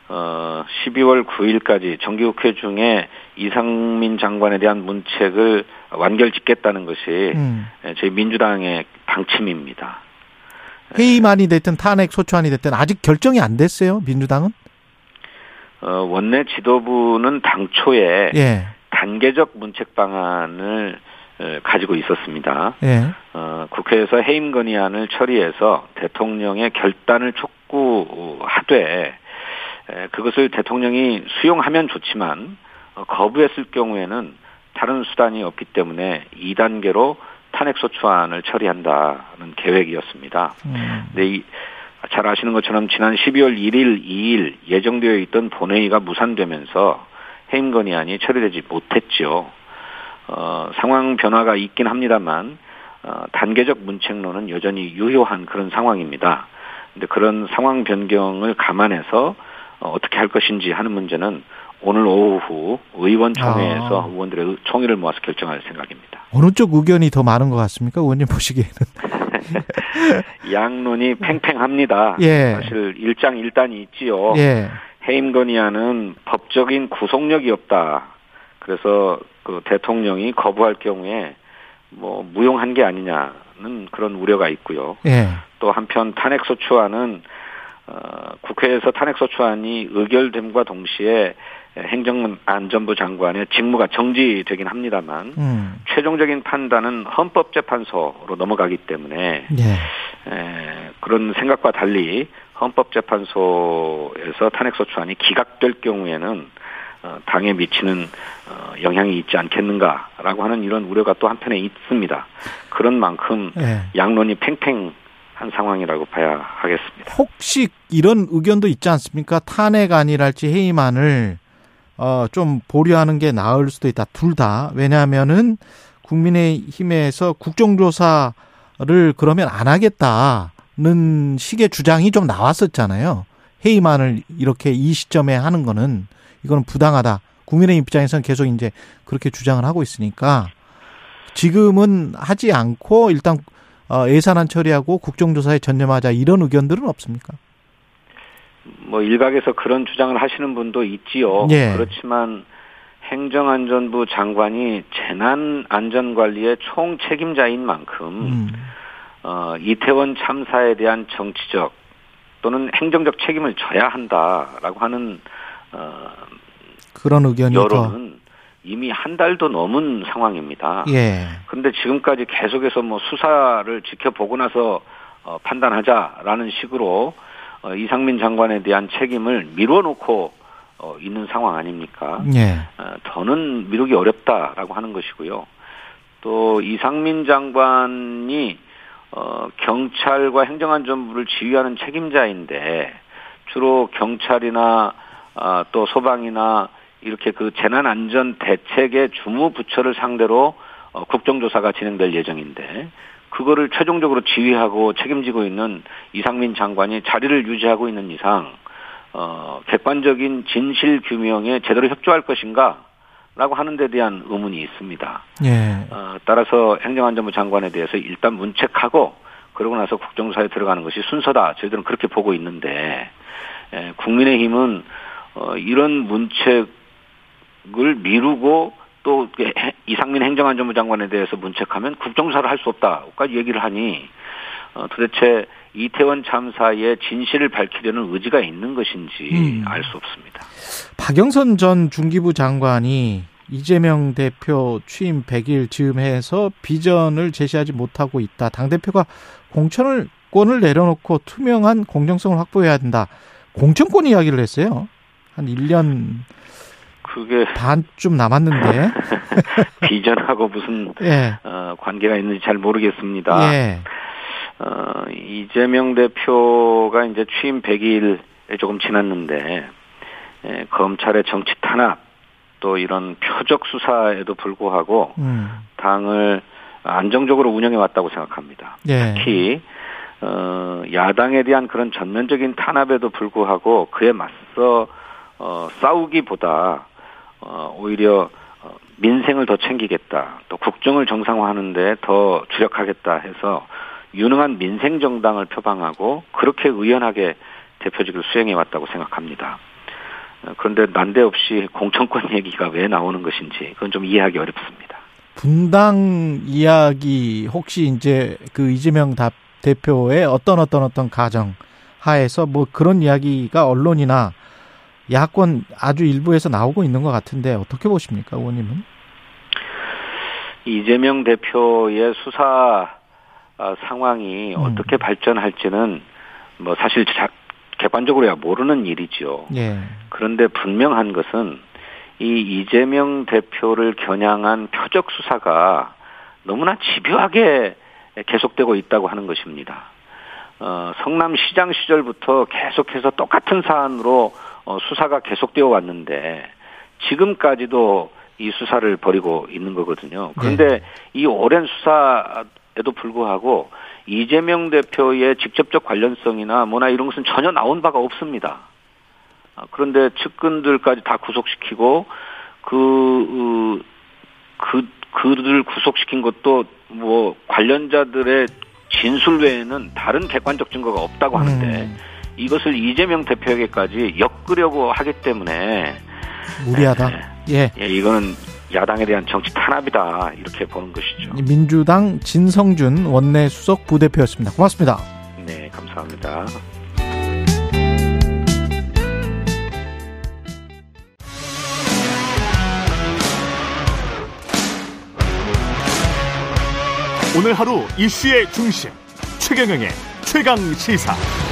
어, 12월 9일까지 정기국회 중에 이상민 장관에 대한 문책을 완결 짓겠다는 것이 음. 에, 저희 민주당의 방침입니다. 회의만이 됐든 탄핵 소추안이 됐든 아직 결정이 안 됐어요. 민주당은? 어, 원내 지도부는 당초에 예. 단계적 문책 방안을 에, 가지고 있었습니다. 예. 어, 국회에서 해임 건의안을 처리해서 대통령의 결단을 촉구하되 에, 그것을 대통령이 수용하면 좋지만 어, 거부했을 경우에는 다른 수단이 없기 때문에 2단계로 탄핵소추안을 처리한다는 계획이었습니다. 음. 근데 이, 잘 아시는 것처럼 지난 12월 1일, 2일 예정되어 있던 본회의가 무산되면서 해임 건의안이 처리되지 못했죠. 어, 상황 변화가 있긴 합니다만 어, 단계적 문책론은 여전히 유효한 그런 상황입니다. 근데 그런 상황 변경을 감안해서 어, 어떻게 할 것인지 하는 문제는 오늘 오후 의원총회에서 아. 의원들의 의- 총의를 모아서 결정할 생각입니다. 어느 쪽 의견이 더 많은 것 같습니까? 의원님 보시기에는. 양론이 팽팽합니다. 예. 사실 일장일단이 있지요. 예. 해임 건의안은 법적인 구속력이 없다. 그래서 그 대통령이 거부할 경우에 뭐 무용한 게 아니냐는 그런 우려가 있고요. 예. 또 한편 탄핵소추안은 어, 국회에서 탄핵소추안이 의결됨과 동시에 행정안전부 장관의 직무가 정지되긴 합니다만 음. 최종적인 판단은 헌법재판소로 넘어가기 때문에 예. 에, 그런 생각과 달리 헌법재판소에서 탄핵소추안이 기각될 경우에는 어, 당에 미치는 어, 영향이 있지 않겠는가라고 하는 이런 우려가 또 한편에 있습니다. 그런 만큼 예. 양론이 팽팽 한 상황이라고 봐야 하겠습니다. 혹시 이런 의견도 있지 않습니까? 탄핵안이랄지 해임안을 어, 좀 보류하는 게 나을 수도 있다. 둘 다. 왜냐하면은 국민의힘에서 국정조사를 그러면 안 하겠다는 식의 주장이 좀 나왔었잖아요. 해임안을 이렇게 이 시점에 하는 거는 이거는 부당하다. 국민의 입장에서는 계속 이제 그렇게 주장을 하고 있으니까 지금은 하지 않고 일단 어, 예산안 처리하고 국정조사에 전념하자 이런 의견들은 없습니까? 뭐 일각에서 그런 주장을 하시는 분도 있지요. 예. 그렇지만 행정안전부 장관이 재난안전관리의 총 책임자인 만큼 음. 어, 이태원 참사에 대한 정치적 또는 행정적 책임을 져야 한다라고 하는 어, 그런 의견이 더 여론은 이미 한 달도 넘은 상황입니다. 예. 그런데 지금까지 계속해서 뭐 수사를 지켜보고 나서 어, 판단하자라는 식으로 어, 이상민 장관에 대한 책임을 미뤄놓고 어, 있는 상황 아닙니까? 예. 어, 더는 미루기 어렵다라고 하는 것이고요. 또 이상민 장관이 어, 경찰과 행정안전부를 지휘하는 책임자인데 주로 경찰이나 아, 또 소방이나 이렇게 그 재난안전 대책의 주무 부처를 상대로 어, 국정조사가 진행될 예정인데 그거를 최종적으로 지휘하고 책임지고 있는 이상민 장관이 자리를 유지하고 있는 이상 어, 객관적인 진실 규명에 제대로 협조할 것인가? 라고 하는 데 대한 의문이 있습니다. 예. 어, 따라서 행정안전부 장관에 대해서 일단 문책하고 그러고 나서 국정조사에 들어가는 것이 순서다. 저희들은 그렇게 보고 있는데 에, 국민의힘은 어, 이런 문책을 미루고 또 해- 이상민 행정안전부 장관에 대해서 문책하면 국정조사를 할 수 없다까지 얘기를 하니 어, 도대체 이태원 참사의 진실을 밝히려는 의지가 있는 것인지 음. 알수 없습니다. 박영선 전 중기부 장관이 이재명 대표 취임 100일 즈음해서 비전을 제시하지 못하고 있다. 당 대표가 공천을 권을 내려놓고 투명한 공정성을 확보해야 된다. 공천권 이야기를 했어요. 한 1년 그게 반쯤 남았는데. 비전하고 무슨 예. 어, 관계가 있는지 잘 모르겠습니다. 예. 어, 이재명 대표가 이제 취임 100일 조금 지났는데 에, 검찰의 정치 탄압 또 이런 표적 수사에도 불구하고 음. 당을 안정적으로 운영해 왔다고 생각합니다. 예. 특히 어, 야당에 대한 그런 전면적인 탄압에도 불구하고 그에 맞서 어, 싸우기보다 어, 오히려 어, 민생을 더 챙기겠다, 또 국정을 정상화하는데 더 주력하겠다 해서 유능한 민생 정당을 표방하고 그렇게 의연하게 대표직을 수행해 왔다고 생각합니다. 어, 그런데 난데없이 공천권 얘기가 왜 나오는 것인지 그건 좀 이해하기 어렵습니다. 분당 이야기 혹시 이제 그 이재명 다- 대표의 어떤 어떤 어떤 가정 하에서 뭐 그런 이야기가 언론이나 야권 아주 일부에서 나오고 있는 것 같은데 어떻게 보십니까, 의원님은? 이재명 대표의 수사 아, 상황이 음. 어떻게 발전할지는 뭐 사실 자, 객관적으로야 모르는 일이죠. 예. 그런데 분명한 것은 이 이재명 대표를 겨냥한 표적 수사가 너무나 집요하게 계속되고 있다고 하는 것입니다. 어, 성남시장 시절부터 계속해서 똑같은 사안으로 어, 수사가 계속되어 왔는데 지금까지도 이 수사를 벌이고 있는 거거든요. 그런데 이 오랜 수사에도 불구하고 이재명 대표의 직접적 관련성이나 뭐나 이런 것은 전혀 나온 바가 없습니다. 아, 그런데 측근들까지 다 구속시키고 그, 어, 그, 그들을 구속시킨 것도 뭐 관련자들의 진술 외에는 다른 객관적 증거가 없다고 하는데 음, 이것을 이재명 대표에게까지 엮으려고 하기 때문에 무리하다. 예. 예, 이거는 야당에 대한 정치 탄압이다 이렇게 보는 것이죠. 민주당 진성준 원내 수석 부대표였습니다. 고맙습니다. 네, 감사합니다. 오늘 하루 이슈의 중심 최경영의 최강 시사.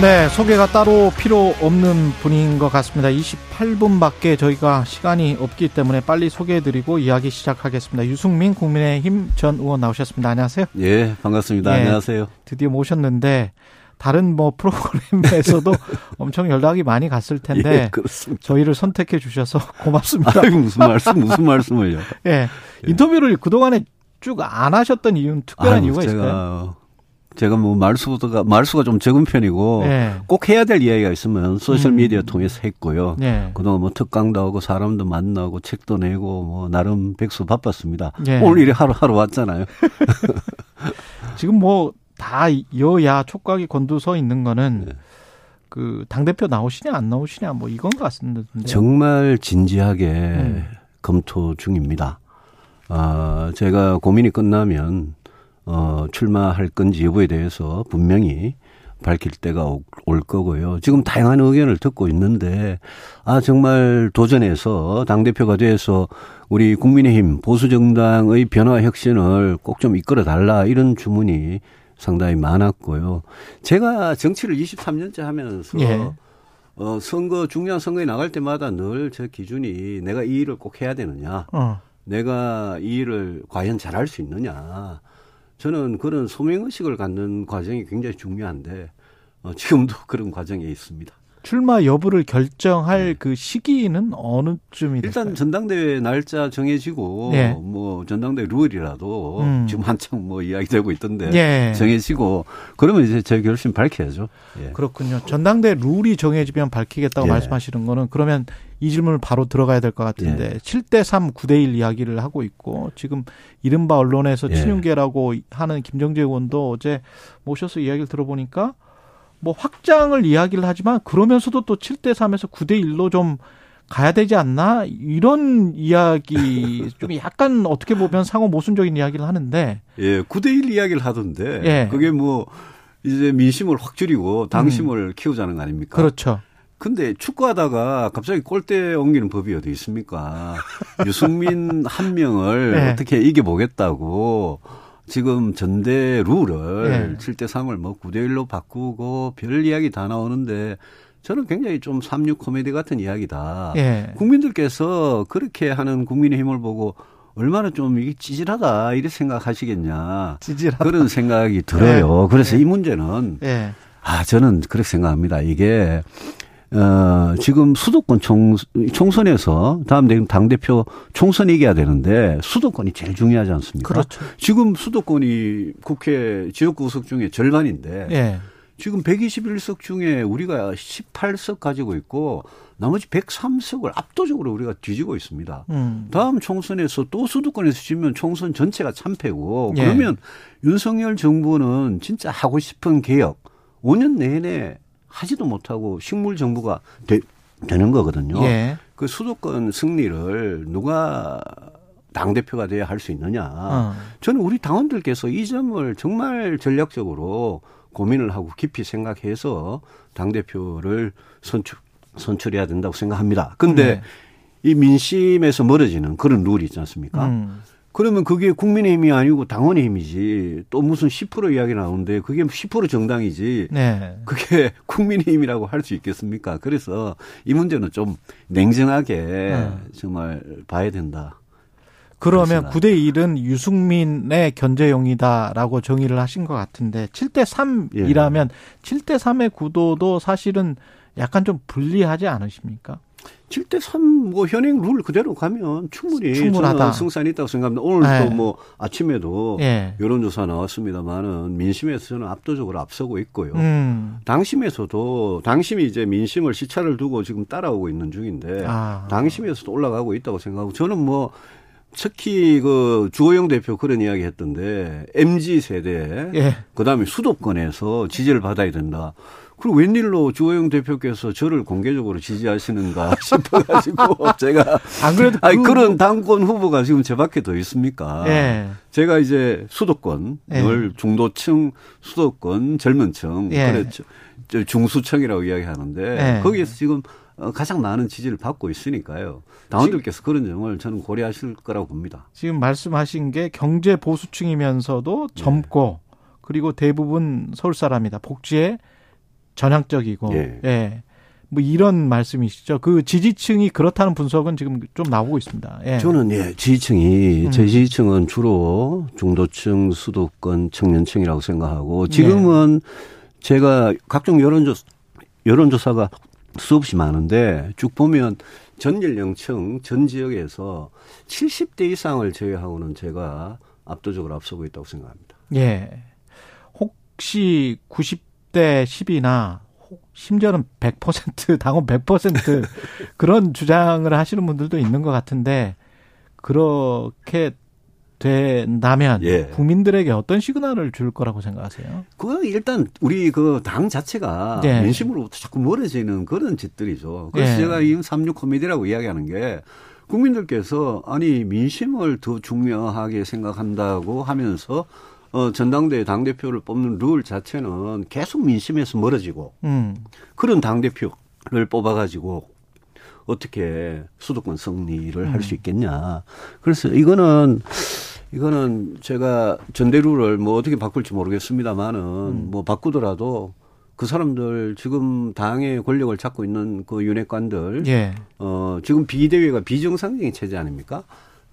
네, 소개가 따로 필요 없는 분인 것 같습니다. 28분밖에 저희가 시간이 없기 때문에 빨리 소개해드리고 이야기 시작하겠습니다. 유승민 국민의힘 전 의원 나오셨습니다. 안녕하세요. 예, 반갑습니다. 예. 안녕하세요. 드디어 모셨는데 다른 뭐 프로그램에서도 엄청 연락이 많이 갔을 텐데 예, 그렇습니다. 저희를 선택해 주셔서 고맙습니다. 아유, 무슨 말씀, 무슨 말씀을요. 예, 인터뷰를 그 동안에 쭉 안 하셨던 이유는 특별한 아유, 이유가 제가, 있을까요? 제가 뭐 말수가, 말수가 좀 적은 편이고, 예, 꼭 해야 될 이야기가 있으면 소셜 미디어 음. 통해서 했고요. 예, 그동안 뭐 특강도 하고 사람도 만나고 책도 내고 뭐 나름 백수 바빴습니다. 예. 오늘 이래 하루하루 왔잖아요. 지금 뭐 다 여야 촉각이 곤두서 있는 거는 네. 그 당 대표 나오시냐 안 나오시냐 뭐 이건 것 같습니다. 정말 진지하게 음. 검토 중입니다. 아, 제가 고민이 끝나면 어, 출마할 건지 여부에 대해서 분명히 밝힐 때가 오- 올 거고요. 지금 다양한 의견을 듣고 있는데 아 정말 도전해서 당 대표가 돼서 우리 국민의힘 보수 정당의 변화 혁신을 꼭 좀 이끌어 달라 이런 주문이 상당히 많았고요. 제가 정치를 23년째 하면서 예. 어, 선거, 중요한 선거에 나갈 때마다 늘 제 기준이 내가 이 일을 꼭 해야 되느냐, 어, 내가 이 일을 과연 잘할 수 있느냐. 저는 그런 소명의식을 갖는 과정이 굉장히 중요한데, 어, 지금도 그런 과정에 있습니다. 출마 여부를 결정할 그 시기는 어느 쯤이 될까요? 네. 일단 전당대회 날짜 정해지고, 예. 뭐, 전당대회 룰이라도 음. 지금 한창 뭐 이야기되고 있던데, 예. 정해지고, 그러면 이제 제 결심 밝혀야죠. 예. 그렇군요. 전당대 룰이 정해지면 밝히겠다고 예. 말씀하시는 거는 그러면 이 질문을 바로 들어가야 될 것 같은데 예. 7대 3, 9대 1 이야기를 하고 있고 지금 이른바 언론에서 예. 친윤계라고 하는 김정재 의원도 어제 모셔서 이야기를 들어보니까 뭐 확장을 이야기를 하지만 그러면서도 또 7대 3에서 9대 1로 좀 가야 되지 않나 이런 이야기 좀 약간 어떻게 보면 상호 모순적인 이야기를 하는데 예, 9대 1 이야기를 하던데, 예. 그게 뭐, 이제 민심을 확 줄이고 당심을 키우자는 거 아닙니까? 음. 그렇죠. 근데 축구하다가 갑자기 골대 옮기는 법이 어디 있습니까? 유승민 한 명을 네. 어떻게 이겨보겠다고 지금 전대 룰을 네. 7대 3을 뭐 9대 1로 바꾸고 별 이야기 다 나오는데 저는 굉장히 좀 삼육 코미디 같은 이야기다. 예. 국민들께서 그렇게 하는 국민의 힘을 보고 얼마나 좀 이게 찌질하다 이렇게 생각하시겠냐. 찌질하다. 그런 생각이 들어요. 네. 그래서 네. 이 문제는 예. 아 저는 그렇게 생각합니다. 이게 어 지금 수도권 총 총선에서 다음 당 대표 총선 이겨야 되는데 수도권이 제일 중요하지 않습니까? 그렇죠. 지금 수도권이 국회 지역구 의석 중에 절반인데 예. 지금 121석 중에 우리가 18석 가지고 있고 나머지 103석을 압도적으로 우리가 뒤지고 있습니다. 음. 다음 총선에서 또 수도권에서 지면 총선 전체가 참패고 예. 그러면 윤석열 정부는 진짜 하고 싶은 개혁 5년 내내 하지도 못하고 식물 정부가 되, 는 거거든요. 예. 그 수도권 승리를 누가 당 대표가 돼야 할 수 있느냐? 어. 저는 우리 당원들께서 이 점을 정말 전략적으로 고민을 하고 깊이 생각해서 당 대표를 선출 선출해야 된다고 생각합니다. 근데 네. 이 민심에서 멀어지는 그런 룰이 있지 않습니까? 음. 그러면 그게 국민의힘이 아니고 당원의 힘이지. 또 무슨 10% 이야기 나오는데 그게 10% 정당이지. 네. 그게 국민의힘이라고 할 수 있겠습니까? 그래서 이 문제는 좀 냉정하게 네. 정말 봐야 된다. 그러면 그렇습니다. 9대 1은 유승민의 견제용이다라고 정의를 하신 것 같은데 7대 3이라면 7대 3의 구도도 사실은 약간 좀 불리하지 않으십니까? 7대 3뭐 현행 룰 그대로 가면 충분히 충분하다. 승산이 있다고 생각합니다. 오늘 네. 또뭐 아침에도 예. 여론조사 나왔습니다만은 민심에서 저는 압도적으로 앞서고 있고요. 음. 당심에서도 당심이 이제 민심을 시차를 두고 지금 따라오고 있는 중인데 아. 당심에서도 올라가고 있다고 생각하고 저는 뭐 특히 그 주호영 대표 그런 이야기 했던데 MZ 세대 예. 그다음에 수도권에서 지지를 받아야 된다. 그리고 웬일로 주호영 대표께서 저를 공개적으로 지지하시는가 싶어가지고 제가 안 그래도 아니 그- 그런 당권 후보가 지금 제 밖에 더 있습니까? 예. 제가 이제 수도권을 예. 중도층, 수도권, 젊은층, 예. 저 중수층이라고 이야기하는데 예. 거기에서 지금 어, 가장 많은 지지를 받고 있으니까요. 당원들께서 그런 점을 저는 고려하실 거라고 봅니다. 지금 말씀하신 게 경제 보수층이면서도 젊고 그리고 대부분 서울 사람이다. 복지에 전향적이고 예. 예. 뭐 이런 말씀이시죠. 그 지지층이 그렇다는 분석은 지금 좀 나오고 있습니다. 예. 저는 예 지지층이 음. 제 지지층은 주로 중도층, 수도권, 청년층이라고 생각하고 지금은 제가 각종 여론조사 여론조사가 수없이 많은데 쭉 보면 전 연령층, 전 지역에서 70대 이상을 제외하고는 제가 압도적으로 앞서고 있다고 생각합니다. 예. 혹시 90대 10이나 심지어는 100% 당원 100% 그런 주장을 하시는 분들도 있는 것 같은데 그렇게 된다면 예. 국민들에게 어떤 시그널을 줄 거라고 생각하세요? 그거 일단 우리 그 당 자체가 네. 민심으로부터 자꾸 멀어지는 그런 짓들이죠. 그래서 예. 제가 이 삼육 코미디라고 이야기하는 게 국민들께서 아니 민심을 더 중요하게 생각한다고 하면서 어 전당대회 당 대표를 뽑는 룰 자체는 계속 민심에서 멀어지고 음. 그런 당 대표를 뽑아가지고 어떻게 수도권 승리를 할 음. 수 있겠냐. 그래서 이거는 이거는 제가 전대루를 뭐 어떻게 바꿀지 모르겠습니다만은 음. 뭐 바꾸더라도 그 사람들 지금 당의 권력을 잡고 있는 그 윤핵관들 예. 어 지금 비대위가 비정상적인 체제 아닙니까?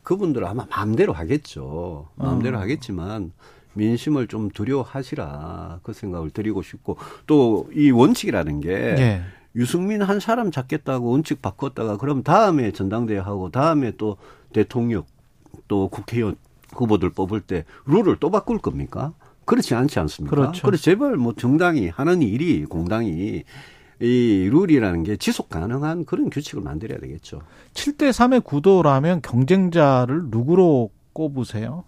그분들 아마 마음대로 하겠죠. 마음대로 어. 하겠지만 민심을 좀 두려워하시라 그 생각을 드리고 싶고 또 이 원칙이라는 게 예. 유승민 한 사람 잡겠다고 원칙 바꿨다가 그럼 다음에 전당대회 하고 다음에 또 대통령 또 국회의원 후보들 뽑을 때 룰을 또 바꿀 겁니까? 그렇지 않지 않습니까? 그렇죠. 그래서 제발 뭐 정당이 하는 일이 공당이 이 룰이라는 게 지속 가능한 그런 규칙을 만들어야 되겠죠. 7대 3의 구도라면 경쟁자를 누구로 꼽으세요?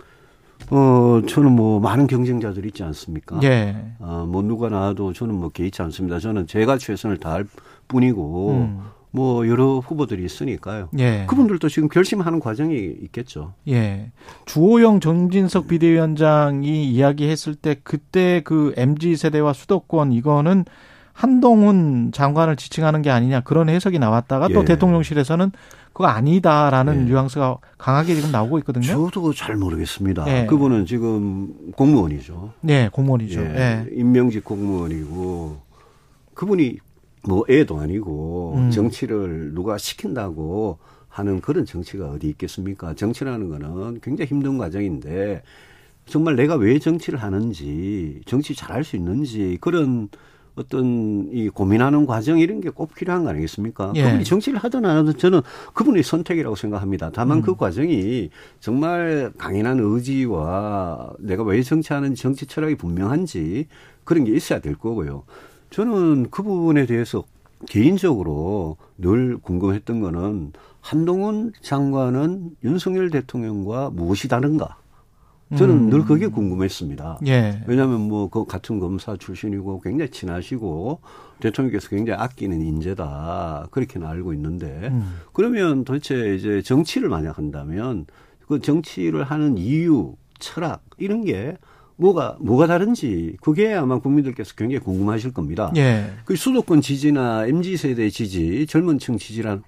어, 저는 뭐 많은 경쟁자들 있지 않습니까? 예. 어, 뭐 누가 나와도 저는 뭐 개의치 않습니다. 저는 제가 최선을 다할 뿐이고 음. 뭐 여러 후보들이 있으니까요. 예. 그분들도 지금 결심하는 과정이 있겠죠. 예. 주호영 정진석 비대위원장이 이야기했을 때 그때 그 MZ 세대와 수도권 이거는 한동훈 장관을 지칭하는 게 아니냐 그런 해석이 나왔다가 또 예. 대통령실에서는 그거 아니다라는 예. 뉘앙스가 강하게 지금 나오고 있거든요. 저도 잘 모르겠습니다. 예. 그분은 지금 공무원이죠. 네, 공무원이죠. 예. 예. 임명직 공무원이고 그분이 뭐 애도 아니고 음. 정치를 누가 시킨다고 하는 그런 정치가 어디 있겠습니까? 정치라는 거는 굉장히 힘든 과정인데 정말 내가 왜 정치를 하는지, 정치 잘할 수 있는지 그런 어떤 이 고민하는 과정 이런 게 꼭 필요한 거 아니겠습니까? 예. 그분이 정치를 하든 안 하든 저는 그분의 선택이라고 생각합니다. 다만 음. 그 과정이 정말 강인한 의지와 내가 왜 정치하는 정치 철학이 분명한지 그런 게 있어야 될 거고요. 저는 그 부분에 대해서 개인적으로 늘 궁금했던 거는 한동훈 장관은 윤석열 대통령과 무엇이 다른가? 저는 음. 늘 그게 궁금했습니다. 예. 왜냐하면 뭐 그 같은 검사 출신이고 굉장히 친하시고 대통령께서 굉장히 아끼는 인재다 그렇게는 알고 있는데 음. 그러면 도대체 이제 정치를 만약 한다면 그 정치를 하는 이유, 철학 이런 게 뭐가 뭐가 다른지 그게 아마 국민들께서 굉장히 궁금하실 겁니다. 예. 그 수도권 지지나 MZ 세대 지지, 젊은층 지지라는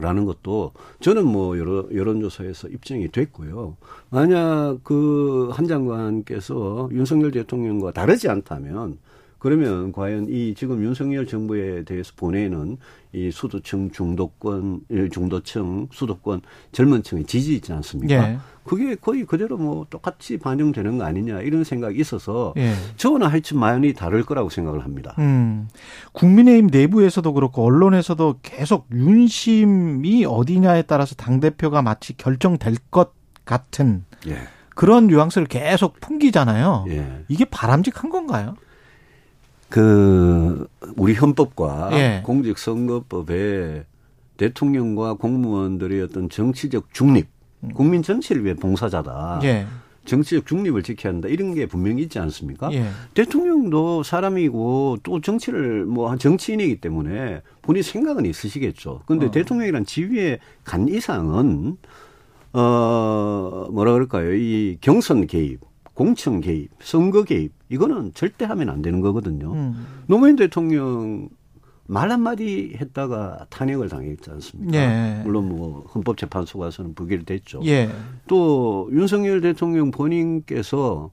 라는 것도 저는 뭐 여러 여론조사에서 입증이 됐고요. 만약 그 한 장관께서 윤석열 대통령과 다르지 않다면 그러면 과연 이 지금 윤석열 정부에 대해서 보내는 이 수도층 중도권 예, 중도층 수도권 젊은 층의 지지 있지 않습니까? 예. 그게 거의 그대로 뭐 똑같이 반영되는 거 아니냐 이런 생각이 있어서 예. 저는 하여튼 많이 다를 거라고 생각을 합니다. 음. 국민의힘 내부에서도 그렇고 언론에서도 계속 윤심이 어디냐에 따라서 당 대표가 마치 결정될 것 같은 예. 그런 뉘앙스를 계속 풍기잖아요. 예. 이게 바람직한 건가요? 그 우리 헌법과 예. 공직선거법에 대통령과 공무원들의 어떤 정치적 중립, 국민 전체를 위해 봉사자다. 예. 정치적 중립을 지켜야 한다. 이런 게 분명히 있지 않습니까? 예. 대통령도 사람이고 또 정치를 뭐 한 정치인이기 때문에 본인 생각은 있으시겠죠. 그런데 어. 대통령이란 지위에 간 이상은 어 뭐라 그럴까요? 이 경선 개입, 공천 개입, 선거 개입 이거는 절대 하면 안 되는 거거든요. 음. 노무현 대통령 말 한마디 했다가 탄핵을 당했지 않습니까? 예. 물론 뭐 헌법재판소 가서는 부결됐죠. 예. 또 윤석열 대통령 본인께서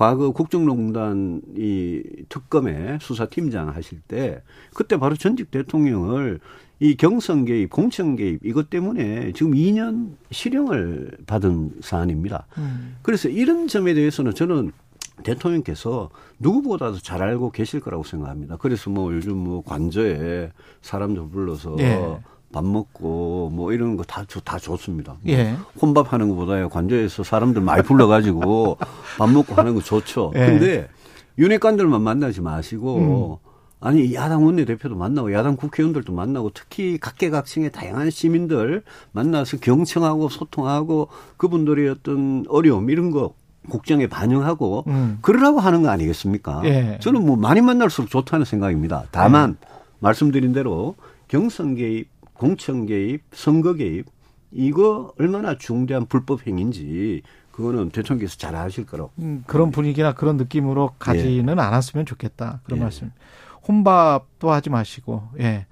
과거 국정농단 이 특검의 수사팀장 하실 때 그때 바로 전직 대통령을 이 경선 개입, 공천 개입 이것 때문에 지금 2년 실형을 받은 사안입니다. 음. 그래서 이런 점에 대해서는 저는 대통령께서 누구보다도 잘 알고 계실 거라고 생각합니다. 그래서 뭐 요즘 뭐 관저에 사람들 불러서 예. 밥 먹고 뭐 이런 거 다 다 좋습니다. 뭐 예. 혼밥 하는 것보다 관저에서 사람들 많이 불러가지고 밥 먹고 하는 거 좋죠. 예. 근데 윤핵관들만 만나지 마시고 음. 아니 야당 원내대표도 만나고 야당 국회의원들도 만나고 특히 각계각층의 다양한 시민들 만나서 경청하고 소통하고 그분들의 어떤 어려움 이런 거 국정에 반영하고 음. 그러라고 하는 거 아니겠습니까? 예. 저는 뭐 많이 만날수록 좋다는 생각입니다. 다만 말씀드린 대로 경선 개입, 공천 개입, 선거 개입 이거 얼마나 중대한 불법 행위인지 그거는 대통령께서 잘 아실 거라고. 음, 그런 분위기나 그런 느낌으로 가지는 않았으면 좋겠다. 그런 예. 말씀. 혼밥도 하지 마시고, 예.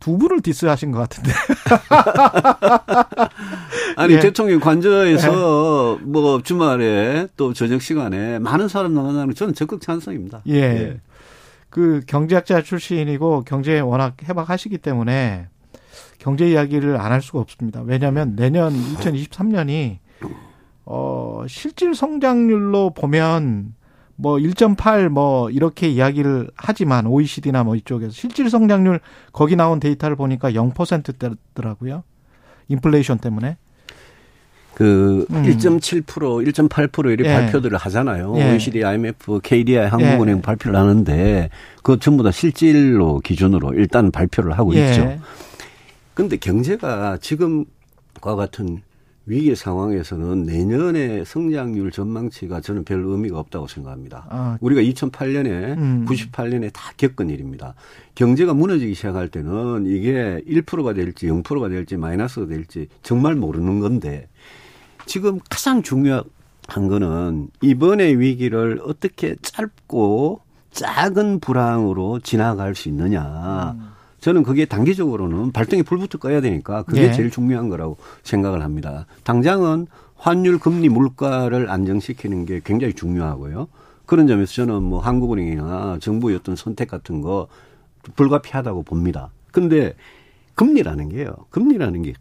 두 분을 디스하신 것 같은데. 아니 예. 대통령 관저에서 뭐 주말에 또 저녁 시간에 많은 사람 나간다는 건 저는 적극 찬성입니다. 예. 그 경제학자 출신이고 경제에 워낙 해박하시기 때문에 경제 이야기를 안 할 수가 없습니다. 왜냐하면 내년 2023년이 어 실질 성장률로 보면 뭐 1.8 뭐 이렇게 이야기를 하지만 OECD나 뭐 이쪽에서 실질 성장률 거기 나온 데이터를 보니까 0%대더라고요. 인플레이션 때문에. 그 음. 1.7% 1.8% 이렇게 예. 발표들을 하잖아요. 예. OECD, IMF, KDI, 한국은행 예. 발표를 하는데 그 전부 다 실질로 기준으로 일단 발표를 하고 예. 있죠. 근데 경제가 지금과 같은 위기 상황에서는 내년의 성장률 전망치가 저는 별 의미가 없다고 생각합니다. 아, 우리가 2008년에 음. 98년에 다 겪은 일입니다. 경제가 무너지기 시작할 때는 이게 1%가 될지 0%가 될지 마이너스가 될지 정말 모르는 건데 지금 가장 중요한 거는 이번의 위기를 어떻게 짧고 작은 불황으로 지나갈 수 있느냐. 저는 그게 단기적으로는 발등에 불부터 꺼야 되니까 그게 예. 제일 중요한 거라고 생각을 합니다. 당장은 환율, 금리, 물가를 안정시키는 게 굉장히 중요하고요. 그런 점에서 저는 뭐 한국은행이나 정부의 어떤 선택 같은 거 불가피하다고 봅니다. 근데 금리라는 게요. 금리라는 게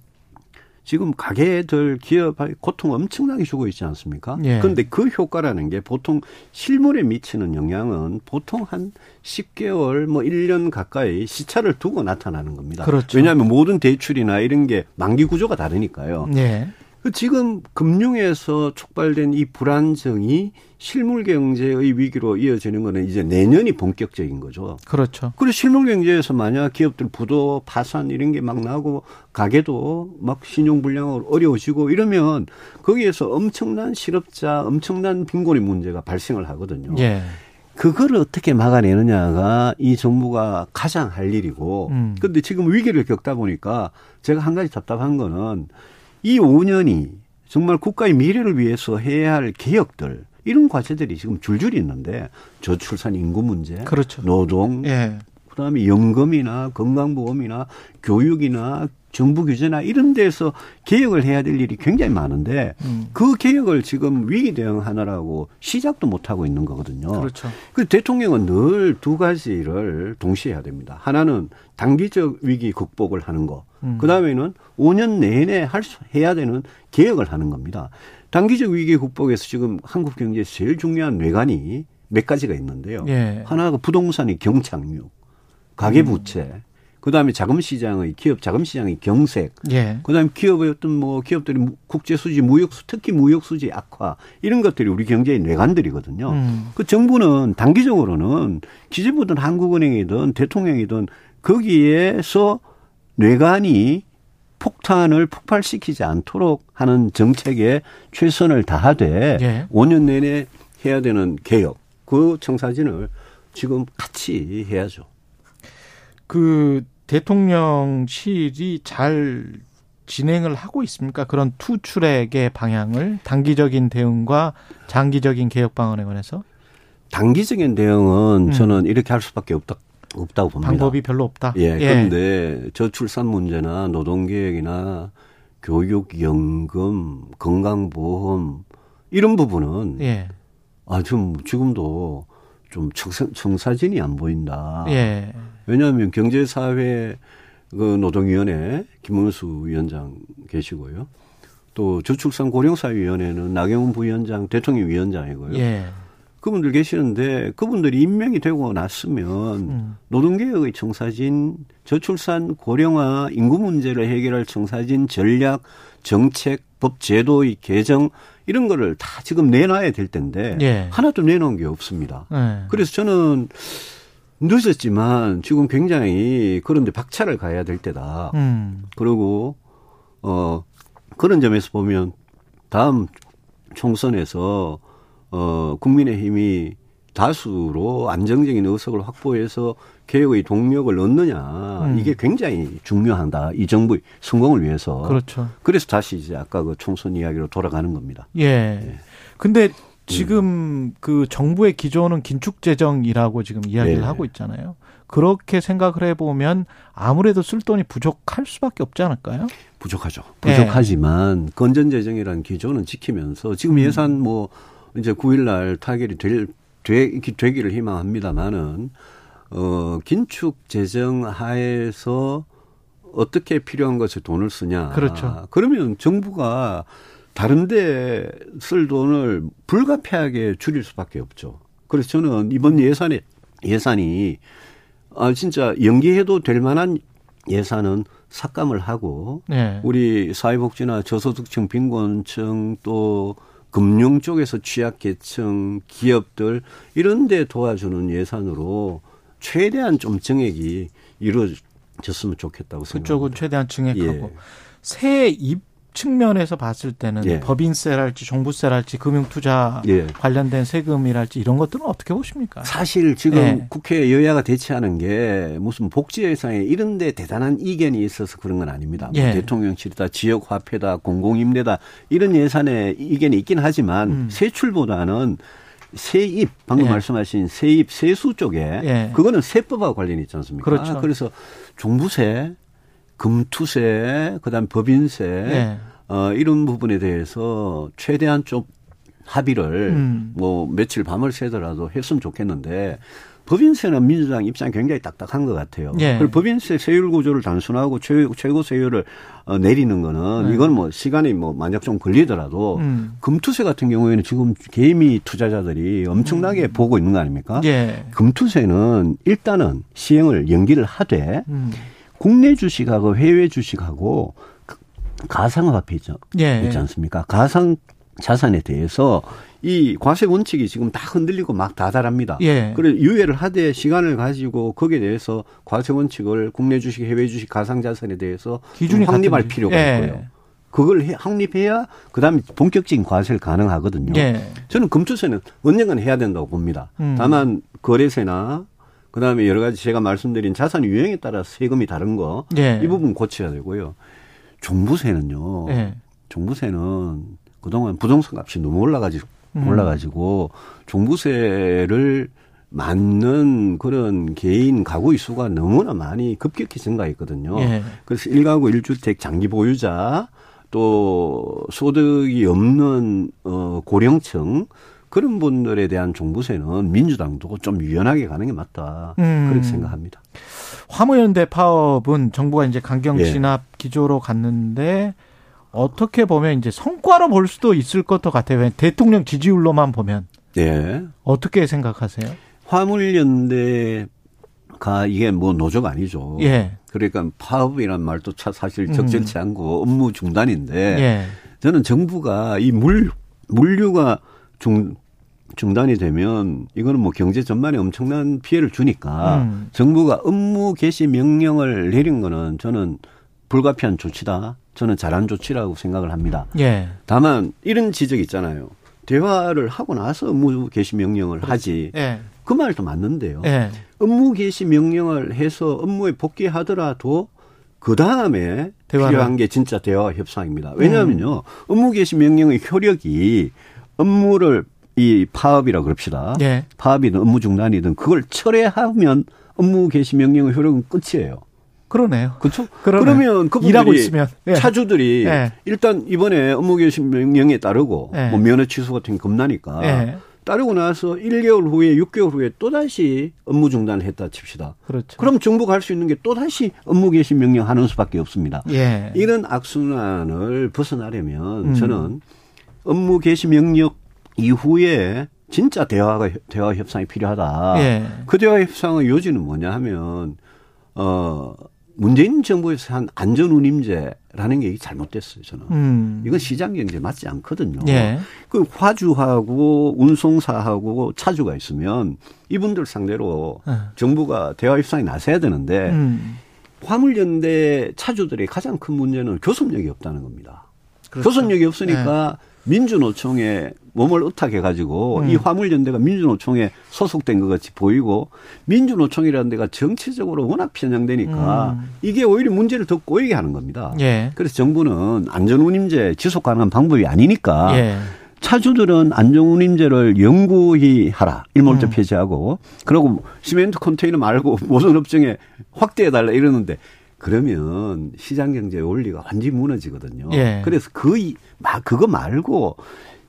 지금 가게들 기업 고통 엄청나게 주고 있지 않습니까? 예. 그런데 그 효과라는 게 보통 실물에 미치는 영향은 보통 한 10개월 뭐 1년 가까이 시차를 두고 나타나는 겁니다. 그렇죠. 왜냐하면 모든 대출이나 이런 게 만기 구조가 다르니까요. 예. 그 지금 금융에서 촉발된 이 불안정이 실물 경제의 위기로 이어지는 거는 이제 내년이 본격적인 거죠. 그렇죠. 그리고 실물 경제에서 만약 기업들 부도 파산 이런 게 막 나고 가게도 막 신용 불량으로 어려워지고 이러면 거기에서 엄청난 실업자, 엄청난 빈곤의 문제가 발생을 하거든요. 예. 그거를 어떻게 막아내느냐가 이 정부가 가장 할 일이고. 음. 근데 지금 위기를 겪다 보니까 제가 한 가지 답답한 거는 이 5년이 정말 국가의 미래를 위해서 해야 할 개혁들 이런 과제들이 지금 줄줄이 있는데 저출산 인구 문제, 그렇죠. 노동, 예. 그다음에 연금이나 건강보험이나 교육이나 정부 규제나 이런 데서 개혁을 해야 될 일이 굉장히 많은데 음. 그 개혁을 지금 위기 대응하느라고 시작도 못 하고 있는 거거든요. 그렇죠. 그 대통령은 늘 두 가지를 동시에 해야 됩니다. 하나는 단기적 위기 극복을 하는 거. 음. 그 다음에는 5년 내내 할 수, 해야 되는 개혁을 하는 겁니다. 단기적 위기 극복에서 지금 한국 경제에서 제일 중요한 뇌관이 몇 가지가 있는데요. 예. 하나가 부동산의 경착륙, 가계부채, 그다음에 자금시장의 기업 자금시장의 경색, 예. 그 다음에 기업의 어떤 뭐 기업들이 무- 국제 수지, 무역 수- 특히 무역 수지 악화 이런 것들이 우리 경제의 뇌관들이거든요. 음. 그 정부는 단기적으로는 기재부든 한국은행이든 대통령이든 거기에서 뇌관이 폭탄을 폭발시키지 않도록 하는 정책에 최선을 다하되 예. 5년 내내 해야 되는 개혁 그 청사진을 지금 같이 해야죠. 그 대통령실이 잘 진행을 하고 있습니까? 그런 투출액의 방향을 단기적인 대응과 장기적인 개혁 방안에 관해서 단기적인 대응은 음. 저는 이렇게 할 수밖에 없다 없다고 봅니다. 방법이 별로 없다. 예, 그런데 저출산 문제나 노동계획이나 교육, 연금, 건강보험 이런 부분은 예. 아, 좀 지금도 좀 청사, 청사 진이 안 보인다. 예. 왜냐하면 경제사회 그 노동위원회 김문수 위원장 계시고요. 또 저출산 고령사회위원회는 나경원 부위원장 대통령 위원장이고요. 예. 그분들 계시는데 그분들이 임명이 되고 났으면 음. 노동개혁의 청사진, 저출산 고령화 인구 문제를 해결할 청사진 전략, 정책, 법 제도의 개정 이런 거를 다 지금 내놔야 될 텐데 예. 하나도 내놓은 게 없습니다. 예. 그래서 저는 늦었지만 지금 굉장히 그런데 박차를 가야 될 때다. 음. 그리고 어 그런 점에서 보면 다음 총선에서 어 국민의힘이 다수로 안정적인 의석을 확보해서 개혁의 동력을 얻느냐 음. 이게 굉장히 중요하다 이 정부의 성공을 위해서 그렇죠. 그래서 다시 이제 아까 그 총선 이야기로 돌아가는 겁니다. 예. 근데 지금 그 정부의 기조는 긴축 재정이라고 지금 이야기를 네. 하고 있잖아요. 그렇게 생각을 해보면 아무래도 쓸 돈이 부족할 수밖에 없지 않을까요? 부족하죠. 네. 부족하지만 건전 재정이라는 기조는 지키면서 지금 음. 예산 뭐 이제 9일날 타결이 될 되, 되기를 희망합니다만은 어 긴축 재정 하에서 어떻게 필요한 것에 돈을 쓰냐. 그렇죠. 그러면 정부가 다른데 쓸 돈을 불가피하게 줄일 수밖에 없죠. 그래서 저는 이번 예산에 예산이 아 진짜 연기해도 될 만한 예산은 삭감을 하고 네. 우리 사회복지나 저소득층 빈곤층 또 금융 쪽에서 취약계층 기업들 이런 데 도와주는 예산으로 최대한 좀 증액이 이루어졌으면 좋겠다고 생각합니다. 그쪽은 최대한 증액하고 예. 세입 측면에서 봤을 때는 예. 법인세랄지 종부세랄지 금융투자 예. 관련된 세금이랄지 이런 것들은 어떻게 보십니까? 사실 지금 예. 국회 여야가 대치하는 게 무슨 복지 예산에 이런 데 대단한 이견이 있어서 그런 건 아닙니다. 뭐 예. 대통령실이다, 지역 화폐다, 공공임대다 이런 예산에 이견이 있긴 하지만 음. 세출보다는 세입 방금 예. 말씀하신 세입 세수 쪽에 예. 그거는 세법하고 관련이 있지 않습니까? 그렇죠. 그래서 종부세, 금투세, 그다음 법인세 예. 어, 이런 부분에 대해서 최대한 좀 합의를 음. 뭐 며칠 밤을 새더라도 했으면 좋겠는데 법인세는 민주당 입장이 굉장히 딱딱한 것 같아요. 예. 그리고 법인세 세율 구조를 단순하고 최고, 최고 세율을 어, 내리는 거는 네. 이건 뭐 시간이 뭐 만약 좀 걸리더라도 음. 금투세 같은 경우에는 지금 개미 투자자들이 엄청나게 보고 있는 거 아닙니까? 음. 예. 금투세는 일단은 시행을 연기를 하되 음. 국내 주식하고 해외 주식하고 그 가상화폐 있죠. 예. 있지 않습니까? 가상 자산에 대해서 이 과세 원칙이 지금 다 흔들리고 막 다달합니다. 예. 그래 유예를 하되 시간을 가지고 거기에 대해서 과세 원칙을 국내 주식, 해외 주식, 가상 자산에 대해서 기준이 좀 확립할. 필요가 예. 있고요. 그걸 해- 확립해야 그다음에 본격적인 과세를 가능하거든요. 예. 저는 금투세는 언젠간 해야 된다고 봅니다. 음. 다만 거래세나 그다음에 여러 가지 제가 말씀드린 자산 유형에 따라 세금이 다른 거이 예. 부분 고쳐야 되고요. 종부세는요. 예. 종부세는 그동안 부동산 값이 너무 올라가지고 음. 올라가지고 종부세를 맞는 그런 개인 가구의 수가 너무나 많이 급격히 증가했거든요. 예. 그래서 1가구 1주택 장기 보유자 또 소득이 없는 어 고령층 그런 분들에 대한 종부세는 민주당도 좀 유연하게 가는 게 맞다. 음. 그렇게 생각합니다. 화물연대 파업은 정부가 이제 강경 예. 진압 기조로 갔는데 어떻게 보면 이제 성과로 볼 수도 있을 것도 같아요. 왜 대통령 지지율로만 보면 예. 어떻게 생각하세요? 화물연대가 이게 뭐 노조가 아니죠. 예. 그러니까 파업이란 말도 차- 사실 음. 적절치 않고 업무 중단인데 예. 저는 정부가 이 물, 물류가 중, 중단이 되면 이거는 뭐 경제 전반에 엄청난 피해를 주니까 음. 정부가 업무 개시 명령을 내린 거는 저는 불가피한 조치다. 저는 잘한 조치라고 생각을 합니다. 예. 다만 이런 지적이 있잖아요. 대화를 하고 나서 업무 개시 명령을 하지. 예. 그 말도 맞는데요. 예. 업무 개시 명령을 해서 업무에 복귀하더라도 그 다음에. 필요한 게 진짜 대화 협상입니다. 왜냐하면요, 업무 개시 명령의 효력이 업무를 이 파업이라 그럽시다. 예. 파업이든 업무 중단이든 그걸 철회하면 업무 개시 명령의 효력은 끝이에요. 그러네요. 그렇죠? 그러면 그분들이 일하고 있으면. 예. 차주들이 예. 일단 이번에 업무 개시 명령에 따르고 예. 뭐 면허 취소 같은 게 겁나니까 예. 따르고 나서 1개월 후에 6개월 후에 또 다시 업무 중단을 했다 칩시다. 그렇죠. 그럼 정부가 할 수 있는 게 또 다시 업무 개시 명령 하는 수밖에 없습니다. 예. 이런 악순환을 벗어나려면 음. 저는 업무 개시 명령 이후에 진짜 대화가 대화 협상이 필요하다. 예. 그 대화 협상의 요지는 뭐냐 하면 어 문재인 정부에서 한 안전 운임제라는 게 잘못됐어요. 저는 음. 이건 시장 경제 맞지 않거든요. 예. 그 화주하고 운송사하고 차주가 있으면 이분들 상대로 예. 정부가 대화 협상에 나서야 되는데 음. 화물연대 차주들의 가장 큰 문제는 교섭력이 없다는 겁니다. 그렇죠. 교섭력이 없으니까 민주노총에 몸을 의탁해 가지고 음. 이 화물연대가 민주노총에 소속된 것 같이 보이고 민주노총이라는 데가 정치적으로 워낙 편향되니까 음. 이게 오히려 문제를 더 꼬이게 하는 겁니다. 예. 그래서 정부는 안전운임제 지속 가능한 방법이 아니니까 예. 차주들은 안전운임제를 영구히 하라. 일몰제 음. 폐지하고. 그리고 시멘트 컨테이너 말고 모든 업종에 확대해 달라 이러는데 그러면 시장 경제의 원리가 완전히 무너지거든요. 예. 그래서 그, 이- 막 그거 말고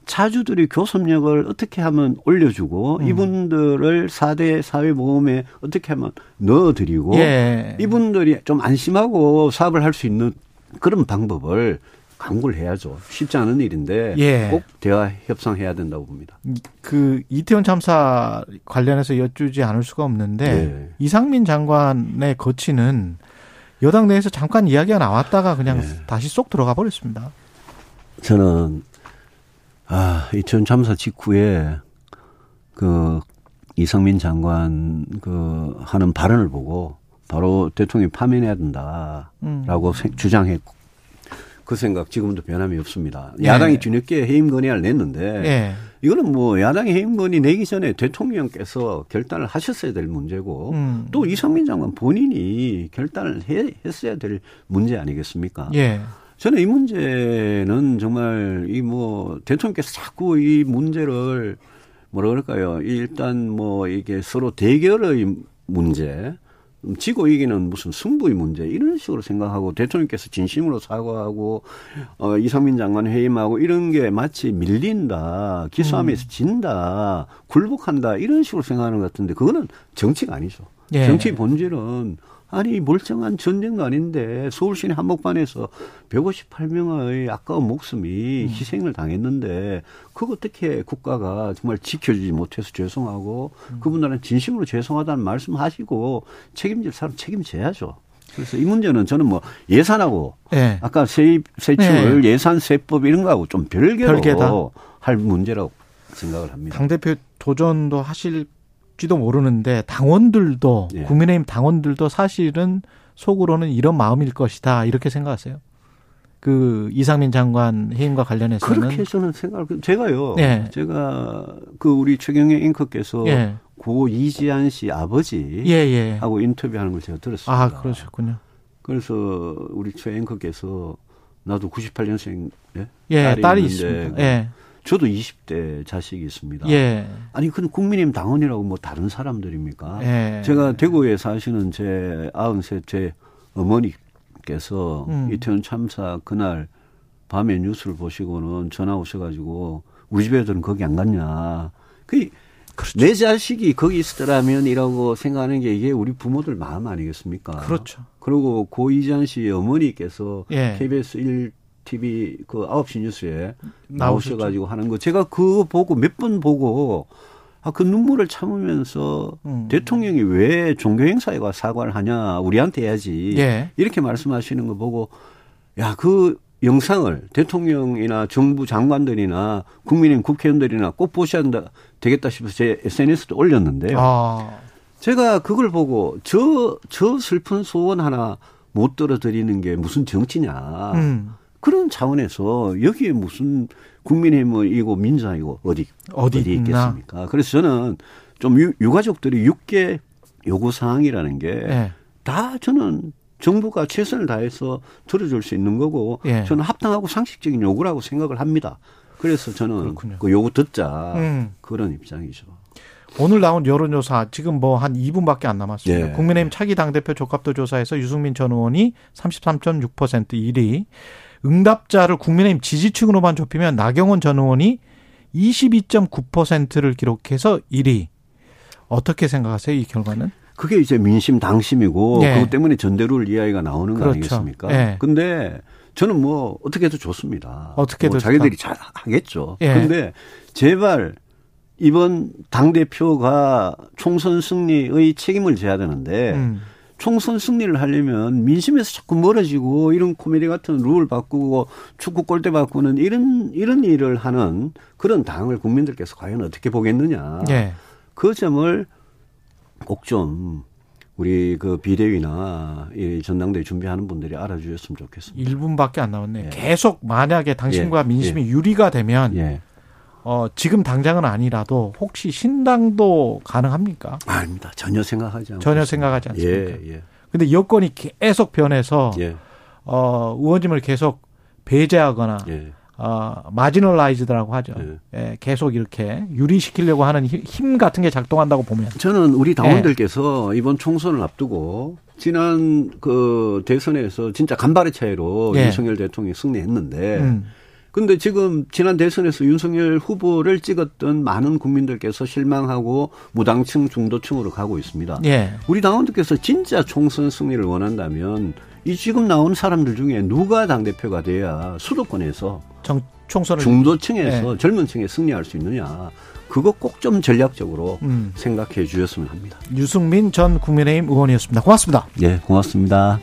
차주들이 교섭력을 어떻게 하면 올려주고 음. 이분들을 4대 사회보험에 어떻게 하면 넣어드리고 예. 이분들이 좀 안심하고 사업을 할 수 있는 그런 방법을 강구를 해야죠. 쉽지 않은 일인데 예. 꼭 대화 협상해야 된다고 봅니다. 그 이태원 참사 관련해서 여쭈지 않을 수가 없는데 예. 이상민 장관의 거치는 여당 내에서 잠깐 이야기가 나왔다가 그냥 예. 다시 쏙 들어가 버렸습니다. 저는 아 이태원 참사 직후에 그 이상민 장관 그 하는 발언을 보고 바로 대통령이 파면해야 된다라고 음. 세- 주장했고 그 생각 지금도 변함이 없습니다. 예. 야당이 뒤늦게 해임 건의안을 냈는데 예. 이거는 뭐 야당이 해임 건의 내기 전에 대통령께서 결단을 하셨어야 될 문제고 음. 또 이상민 장관 본인이 결단을 해, 했어야 될 문제 아니겠습니까? 예. 저는 이 문제는 정말 이 뭐 대통령께서 자꾸 이 문제를 뭐라 그럴까요? 일단 뭐 이게 서로 대결의 문제 지고 이기는 무슨 승부의 문제 이런 식으로 생각하고 대통령께서 진심으로 사과하고 어 이상민 장관 해임하고 이런 게 마치 밀린다 기싸움에서 진다 굴복한다 이런 식으로 생각하는 것 같은데 그거는 정치가 아니죠. 예. 정치 본질은 아니 멀쩡한 전쟁도 아닌데 서울 시내 한복판에서 158명의 아까운 목숨이 희생을 당했는데 그거 어떻게 국가가 정말 지켜주지 못해서 죄송하고 그분들은 진심으로 죄송하다는 말씀하시고 책임질 사람 책임져야죠. 그래서 이 문제는 저는 뭐 예산하고 예. 아까 세입 세출 예산 세법 이런 거하고 좀 별개로 별개다. 할 문제라고 생각을 합니다. 당 대표 도전도 하실 지도 모르는데 당원들도 예. 국민의힘 당원들도 사실은 속으로는 이런 마음일 것이다 이렇게 생각하세요. 그 이상민 장관 해임과 관련해서는 그렇게 저는 생각을 제가요. 예. 제가 그 우리 최경영 앵커께서 예. 고 이지한 씨 아버지 예, 예. 하고 인터뷰하는 걸 제가 들었습니다. 아, 그러셨군요. 그래서 우리 최 앵커께서 나도 98년생 예? 예, 딸이, 딸이 있습니다. 예. 저도 20대 자식이 있습니다. 예. 아니 그건 국민의힘 당원이라고 뭐 다른 사람들입니까? 예. 제가 대구에 사시는 제 93 제 어머니께서 음. 이태원 참사 그날 밤에 뉴스를 보시고는 전화 오셔가지고 우리 집 애들은 거기 안 갔냐. 그 그렇죠. 내 자식이 거기 있었더라면 이라고 생각하는 게 이게 우리 부모들 마음 아니겠습니까? 그렇죠. 그리고 고 이장 씨 어머니께서 예. KBS 1 TV 그 9시 뉴스에 나오셨죠. 나오셔 가지고 하는 거 제가 그거 보고 몇 번 보고 아 그 눈물을 참으면서 음. 대통령이 왜 종교 행사에 가 사과를 하냐 우리한테 해야지 예. 이렇게 말씀하시는 거 보고 야 그 영상을 대통령이나 정부 장관들이나 국민의힘 국회의원들이나 꼭 보셔야 된다, 되겠다 싶어서 제 SNS도 올렸는데요. 아. 제가 그걸 보고 저, 저 슬픈 소원 하나 못 들어드리는 게 무슨 정치냐. 음. 그런 차원에서 여기에 무슨 국민의힘이고 민주당이고 어디, 어디 있나. 있겠습니까? 그래서 저는 좀 유, 유가족들이 6개 요구 사항이라는 게다 예. 저는 정부가 최선을 다해서 들어줄 수 있는 거고 예. 저는 합당하고 상식적인 요구라고 생각을 합니다. 그래서 저는 그렇군요. 그 요구 듣자 음. 그런 입장이죠. 오늘 나온 여론조사 지금 뭐 한 2분밖에 안 남았습니다. 예. 국민의힘 차기 당대표 적합도 조사에서 유승민 전 의원이 33.6% 1위. 응답자를 국민의힘 지지층으로만 좁히면 나경원 전 의원이 22.9%를 기록해서 1위. 어떻게 생각하세요? 이 결과는? 그게 이제 민심 당심이고 예. 그것 때문에 전대룰 이야기가 나오는 거 그렇죠. 아니겠습니까? 예. 근데 저는 뭐 어떻게 해도 좋습니다. 어떻게 뭐 해도 자기들이 잘 하겠죠. 예. 근데 제발 이번 당 대표가 총선 승리의 책임을 져야 되는데 음. 총선 승리를 하려면 민심에서 자꾸 멀어지고 이런 코미디 같은 룰 바꾸고 축구 골대 바꾸는 이런 이런 일을 하는 그런 당을 국민들께서 과연 어떻게 보겠느냐. 예. 그 점을 꼭 좀 우리 그 비대위나 이 전당대회 준비하는 분들이 알아주셨으면 좋겠습니다. 1분밖에 안 남았네요. 예. 계속 만약에 당신과 예. 민심이 유리가 되면 예. 어, 지금 당장은 아니라도 혹시 신당도 가능합니까? 아닙니다. 전혀 생각하지 않고. 전혀. 생각하지 않습니까? 예, 예. 근데 여건이 계속 변해서 예. 어, 의원님을 계속 배제하거나 예. 어, 마지널라이즈드라고 하죠. 예. 예, 계속 이렇게 유리시키려고 하는 힘- 힘 같은 게 작동한다고 보면 저는 우리 예. 당원들께서 이번 총선을 앞두고 지난 그 대선에서 진짜 간발의 차이로 예. 윤석열 대통령이 승리했는데 음, 근데 지금 지난 대선에서 윤석열 후보를 찍었던 많은 국민들께서 실망하고 무당층 중도층으로 가고 있습니다. 예. 우리 당원들께서 진짜 총선 승리를 원한다면 이 지금 나온 사람들 중에 누가 당 대표가 돼야 수도권에서 정, 총선을 중도층에서 예. 젊은 층에 승리할 수 있느냐. 그거 꼭 좀 전략적으로 음, 생각해 주셨으면 합니다. 유승민 전 국민의힘 의원이었습니다. 고맙습니다. 예, 고맙습니다.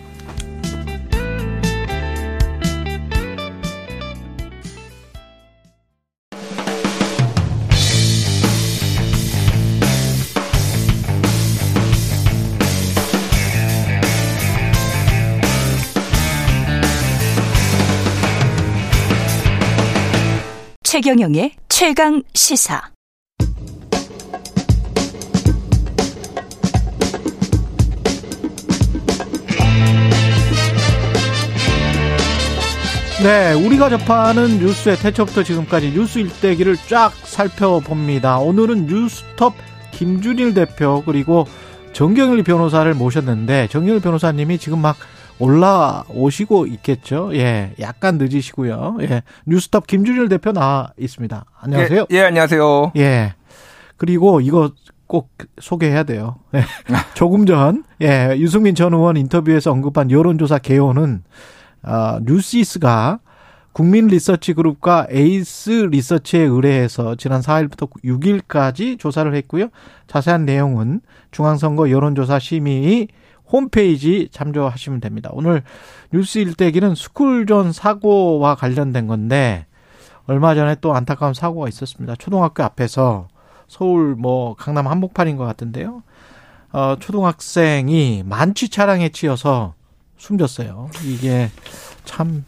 최경영의 최강 시사. 네, 우리가 접하는 뉴스의 태초부터 지금까지 뉴스 일대기를 쫙 살펴봅니다. 오늘은 뉴스톱 김준일 대표 그리고 정경일 변호사를 모셨는데 정경일 변호사님이 지금 막 올라오시고 있겠죠. 예, 약간 늦으시고요. 예, 뉴스톱 김준일 대표 나와 있습니다. 안녕하세요. 예, 예 안녕하세요. 예. 그리고 이거 꼭 소개해야 돼요. 예. 조금 전, 예, 유승민 전 의원 인터뷰에서 언급한 여론조사 개요는, 어, 뉴시스가 국민 리서치 그룹과 에이스 리서치에 의뢰해서 지난 4일부터 6일까지 조사를 했고요. 자세한 내용은 중앙선거 여론조사 심의 홈페이지 참조하시면 됩니다. 오늘 뉴스 일대기는 스쿨존 사고와 관련된 건데 얼마 전에 또 안타까운 사고가 있었습니다. 초등학교 앞에서 서울 뭐 강남 한복판인 것 같은데요. 어, 초등학생이 만취 차량에 치여서 숨졌어요. 이게 참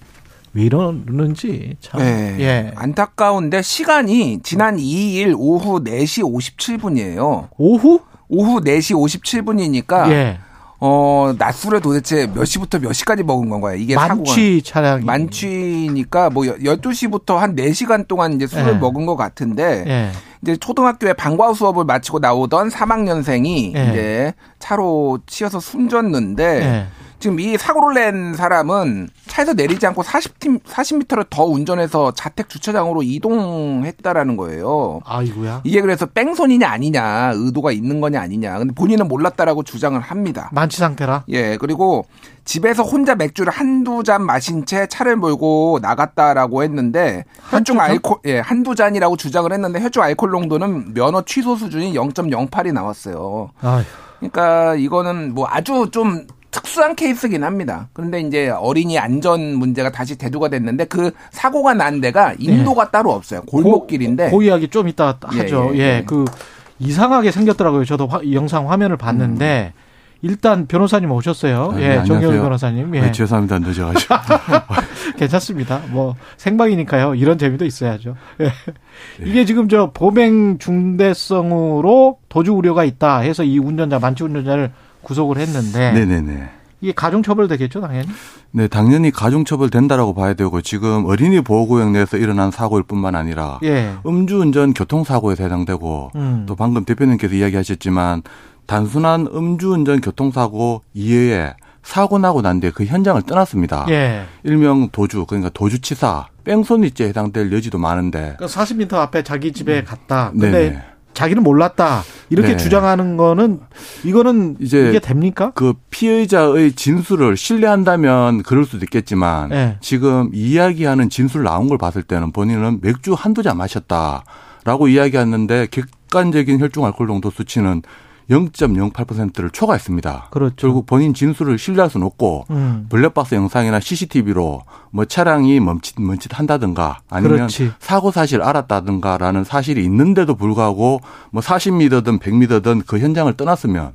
왜 이러는지 참 네. 예. 안타까운데 시간이 지난 2일 오후 4시 57분이에요. 오후? 오후 4시 57분이니까 예. 어, 낮술에 도대체 몇 시부터 몇 시까지 먹은 건가요? 이게 만취 차량이 만취니까 뭐 12시부터 한 4시간 동안 이제 술을 예. 먹은 것 같은데 예. 이제 초등학교에 방과후 수업을 마치고 나오던 3학년생이 예. 이제 차로 치여서 숨졌는데 예. 지금 이 사고를 낸 사람은 차에서 내리지 않고 40팀 40m를 더 운전해서 자택 주차장으로 이동했다라는 거예요. 아이고야. 이게 그래서 뺑소니냐 아니냐 의도가 있는 거냐 아니냐. 근데 본인은 몰랐다라고 주장을 합니다. 만취 상태라. 예, 그리고 집에서 혼자 맥주를 한두 잔 마신 채 차를 몰고 나갔다라고 했는데 혈중 잔? 알코올 예, 한두 잔이라고 주장을 했는데 혈중 알코올 농도는 면허 취소 수준이 0.08이 나왔어요. 아휴. 그러니까 이거는 뭐 아주 좀 특수한 케이스긴 합니다. 그런데 이제 어린이 안전 문제가 다시 대두가 됐는데 그 사고가 난 데가 인도가 따로 없어요. 골목길인데 고, 그 이야기 좀 이따 하죠. 예, 예, 예, 예. 그 이상하게 생겼더라고요. 저도 화- 이 영상 화면을 봤는데 일단 변호사님 오셨어요. 아, 예, 네, 안녕하세요. 변호사님. 예. 네, 죄송합니다. 늦어가지고. 괜찮습니다. 뭐 생방이니까요. 이런 재미도 있어야죠. 예. 네. 이게 지금 저 범행 중대성으로 도주 우려가 있다 해서 이 운전자 만취 운전자를 구속을 했는데 네네네. 이게 가중처벌 되겠죠, 당연히. 네, 당연히 가중처벌 된다라고 봐야 되고 지금 어린이 보호구역 내에서 일어난 사고일 뿐만 아니라 예. 음주운전 교통사고에 해당되고 음. 또 방금 대표님께서 이야기하셨지만 단순한 음주운전 교통사고 이외에 사고 나고 난 뒤에 그 현장을 떠났습니다. 예. 일명 도주 그러니까 도주치사 뺑소니죄에 해당될 여지도 많은데 그러니까 40m 앞에 자기 집에 갔다. 근데 네네. 자기는 몰랐다. 이렇게 네. 주장하는 거는 이거는 이제 이게 됩니까? 그 피해자의 진술을 신뢰한다면 그럴 수도 있겠지만 네. 지금 이야기하는 진술 나온 걸 봤을 때는 본인은 맥주 한두 잔 마셨다라고 이야기했는데 객관적인 혈중 알코올 농도 수치는 0.08%를 초과했습니다. 그렇죠. 결국 본인 진술을 신뢰할 수는 없고 음. 블랙박스 영상이나 CCTV로 뭐 차량이 멈칫 멈칫 한다든가 아니면 그렇지. 사고 사실 알았다든가라는 사실이 있는데도 불구하고 뭐 40m든 100m든 그 현장을 떠났으면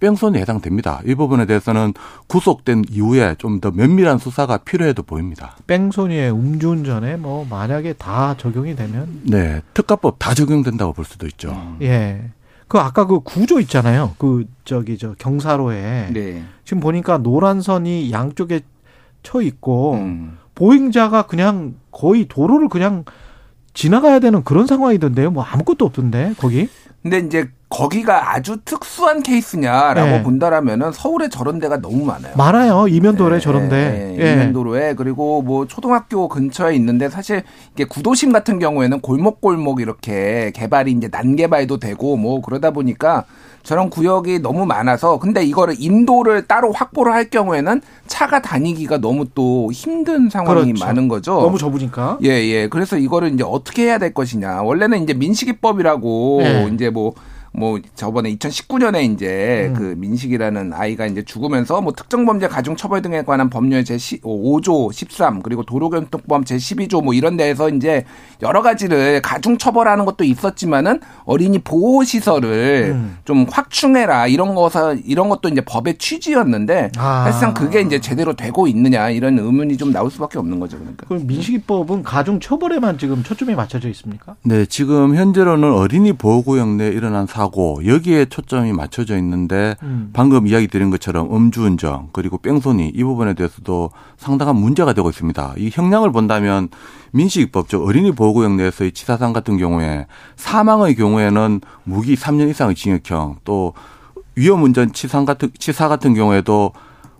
뺑소니 해당됩니다. 이 부분에 대해서는 구속된 이후에 좀 더 면밀한 수사가 필요해도 보입니다. 뺑소니에 음주운전에 뭐 만약에 다 적용이 되면 네, 특가법 다 적용된다고 볼 수도 있죠. 예. 그 아까 그 구조 있잖아요. 그 저기 저 경사로에 네. 지금 보니까 노란 선이 양쪽에 쳐 있고 음. 보행자가 그냥 거의 도로를 그냥 지나가야 되는 그런 상황이던데요. 뭐 아무것도 없던데 거기. 근데 이제 거기가 아주 특수한 케이스냐라고 네. 본다라면은 서울에 저런 데가 너무 많아요. 많아요. 이면도래 예, 저런데. 예, 이면도로에 그리고 뭐 초등학교 근처에 있는데 사실 이게 구도심 같은 경우에는 골목골목 이렇게 개발이 이제 난개발도 되고 뭐 그러다 보니까 저런 구역이 너무 많아서 근데 이거를 인도를 따로 확보를 할 경우에는 차가 다니기가 너무 또 힘든 상황이 그렇죠. 많은 거죠. 너무 좁으니까. 예, 예. 그래서 이거를 이제 어떻게 해야 될 것이냐. 원래는 이제 민식이법이라고 네. 이제 뭐, 뭐 저번에 2019년에 이제 음. 그 민식이라는 아이가 이제 죽으면서 뭐 특정 범죄 가중 처벌 등에 관한 법률 제 5조 13 그리고 도로교통법 제 12조 뭐 이런 데에서 이제 여러 가지를 가중 처벌하는 것도 있었지만은 어린이 보호 시설을 음. 좀 확충해라 이런 거서 이런 것도 이제 법의 취지였는데 아. 사실상 그게 이제 제대로 되고 있느냐 이런 의문이 좀 나올 수밖에 없는 거죠 그러니까. 그 민식이법은 가중 처벌에만 지금 초점이 맞춰져 있습니까? 네, 지금 현재로는 어린이 보호구역 내에 일어난 사고 여기에 초점이 맞춰져 있는데 음. 방금 이야기 드린 것처럼 음주운전 그리고 뺑소니 이 부분에 대해서도 상당한 문제가 되고 있습니다. 이 형량을 본다면 민식이법 즉 어린이 보호구역 내에서의 치사상 같은 경우에 사망의 경우에는 무기 3년 이상의 징역형 또 위험운전 치상 같은 치사 같은 경우에도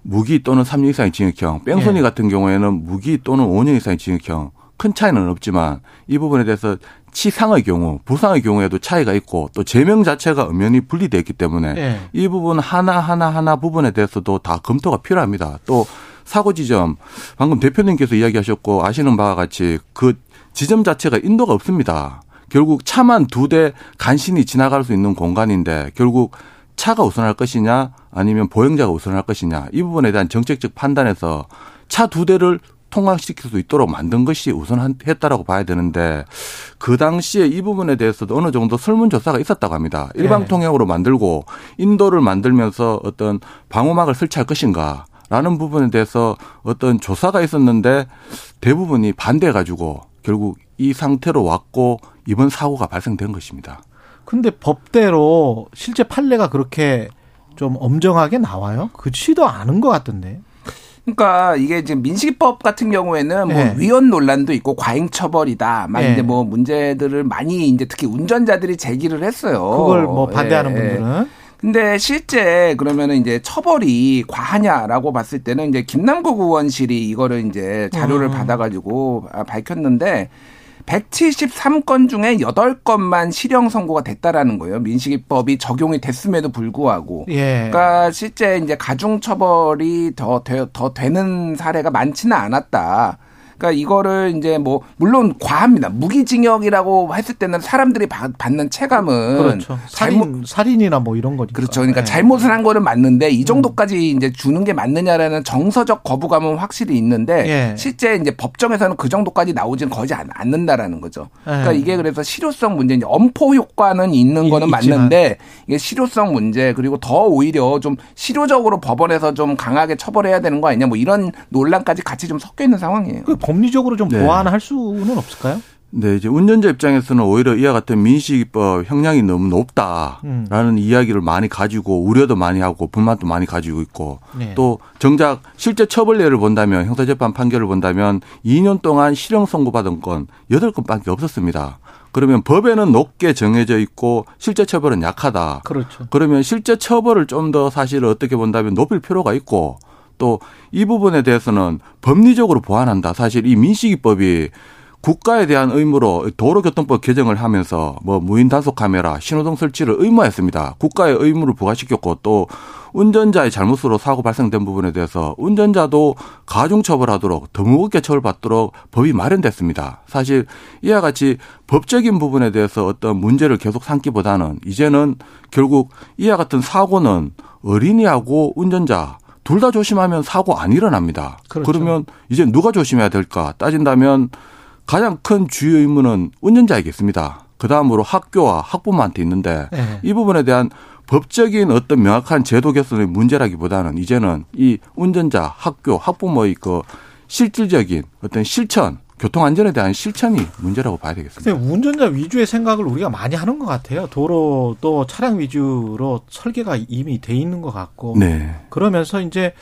무기 또는 3년 이상의 징역형, 뺑소니 예. 같은 경우에는 무기 또는 5년 이상의 징역형. 큰 차이는 없지만 이 부분에 대해서 치상의 경우, 부상의 경우에도 차이가 있고 또 제명 자체가 엄연히 분리되어 있기 때문에 예. 이 부분 하나 하나 하나 부분에 대해서도 다 검토가 필요합니다. 또 사고 지점 방금 대표님께서 이야기하셨고 아시는 바와 같이 그 지점 자체가 인도가 없습니다. 결국 차만 두 대 간신히 지나갈 수 있는 공간인데 결국 차가 우선할 것이냐 아니면 보행자가 우선할 것이냐 이 부분에 대한 정책적 판단에서 차 두 대를 통과시킬 수 있도록 만든 것이 우선했다라고 봐야 되는데 그 당시에 이 부분에 대해서도 어느 정도 설문조사가 있었다고 합니다. 일방 통행으로 만들고 인도를 만들면서 어떤 방호막을 설치할 것인가 라는 부분에 대해서 어떤 조사가 있었는데 대부분이 반대해 가지고 결국 이 상태로 왔고 이번 사고가 발생된 것입니다. 근데 법대로 실제 판례가 그렇게 좀 엄정하게 나와요? 그치도 않은 것 같던데. 그러니까 이게 지금 민식이법 같은 경우에는 뭐 네. 위헌 논란도 있고 과잉 처벌이다. 막 네. 이제 뭐 문제들을 많이 이제 특히 운전자들이 제기를 했어요. 그걸 뭐 반대하는 예. 분들은. 근데 실제 그러면은 이제 처벌이 과하냐라고 봤을 때는 이제 김남국 의원실이 이거를 이제 자료를 음. 받아가지고 아, 밝혔는데 173건 중에 8건만 실형 선고가 됐다라는 거예요. 민식이법이 적용이 됐음에도 불구하고. 예. 그러니까 실제 이제 가중 처벌이 더, 되, 더 되는 사례가 많지는 않았다. 그러니까 이거를 이제 뭐 물론 과합니다. 무기징역이라고 했을 때는 사람들이 받, 받는 체감은 그렇죠. 잘못 살인, 살인이나 뭐 이런 거니까. 그렇죠. 그러니까 예. 잘못을 한 거는 맞는데 이 정도까지 이제 주는 게 맞느냐라는 정서적 거부감은 확실히 있는데 예. 실제 이제 법정에서는 그 정도까지 나오진 거지 않- 않는다라는 거죠. 그러니까 예. 이게 그래서 실효성 문제, 이제 엄포 효과는 있는 이- 거는 있지만. 맞는데 이게 실효성 문제 그리고 더 오히려 좀 실효적으로 법원에서 좀 강하게 처벌해야 되는 거 아니냐 뭐 이런 논란까지 같이 좀 섞여 있는 상황이에요. 그 법리적으로 좀 네. 보완할 수는 없을까요? 네, 이제 운전자 입장에서는 오히려 이와 같은 민식이법 형량이 너무 높다라는 음. 이야기를 많이 가지고 우려도 많이 하고 불만도 많이 가지고 있고 네. 또 정작 실제 처벌례를 본다면 형사재판 판결을 본다면 2년 동안 실형 선고받은 건 8건밖에 없었습니다. 그러면 법에는 높게 정해져 있고 실제 처벌은 약하다. 그렇죠. 그러면 실제 처벌을 좀 더 사실 어떻게 본다면 높일 필요가 있고 또 이 부분에 대해서는 법리적으로 보완한다. 사실 이 민식이법이 국가에 대한 의무로 도로교통법 개정을 하면서 뭐 무인 단속 카메라, 신호등 설치를 의무화했습니다. 국가의 의무를 부과시켰고 또 운전자의 잘못으로 사고 발생된 부분에 대해서 운전자도 가중 처벌하도록 더 무겁게 처벌받도록 법이 마련됐습니다. 사실 이와 같이 법적인 부분에 대해서 어떤 문제를 계속 삼기보다는 이제는 결국 이와 같은 사고는 어린이하고 운전자 둘 다 조심하면 사고 안 일어납니다. 그렇죠. 그러면 이제 누가 조심해야 될까 따진다면 가장 큰 주요 의무는 운전자이겠습니다. 그 다음으로 학교와 학부모한테 있는데 네. 이 부분에 대한 법적인 어떤 명확한 제도 개선의 문제라기보다는 이제는 이 운전자, 학교, 학부모의 그 실질적인 어떤 실천, 교통 안전에 대한 실천이 문제라고 봐야 되겠습니다. 근데 운전자 위주의 생각을 우리가 많이 하는 것 같아요. 도로도 차량 위주로 설계가 이미 돼 있는 것 같고. 네. 그러면서 이제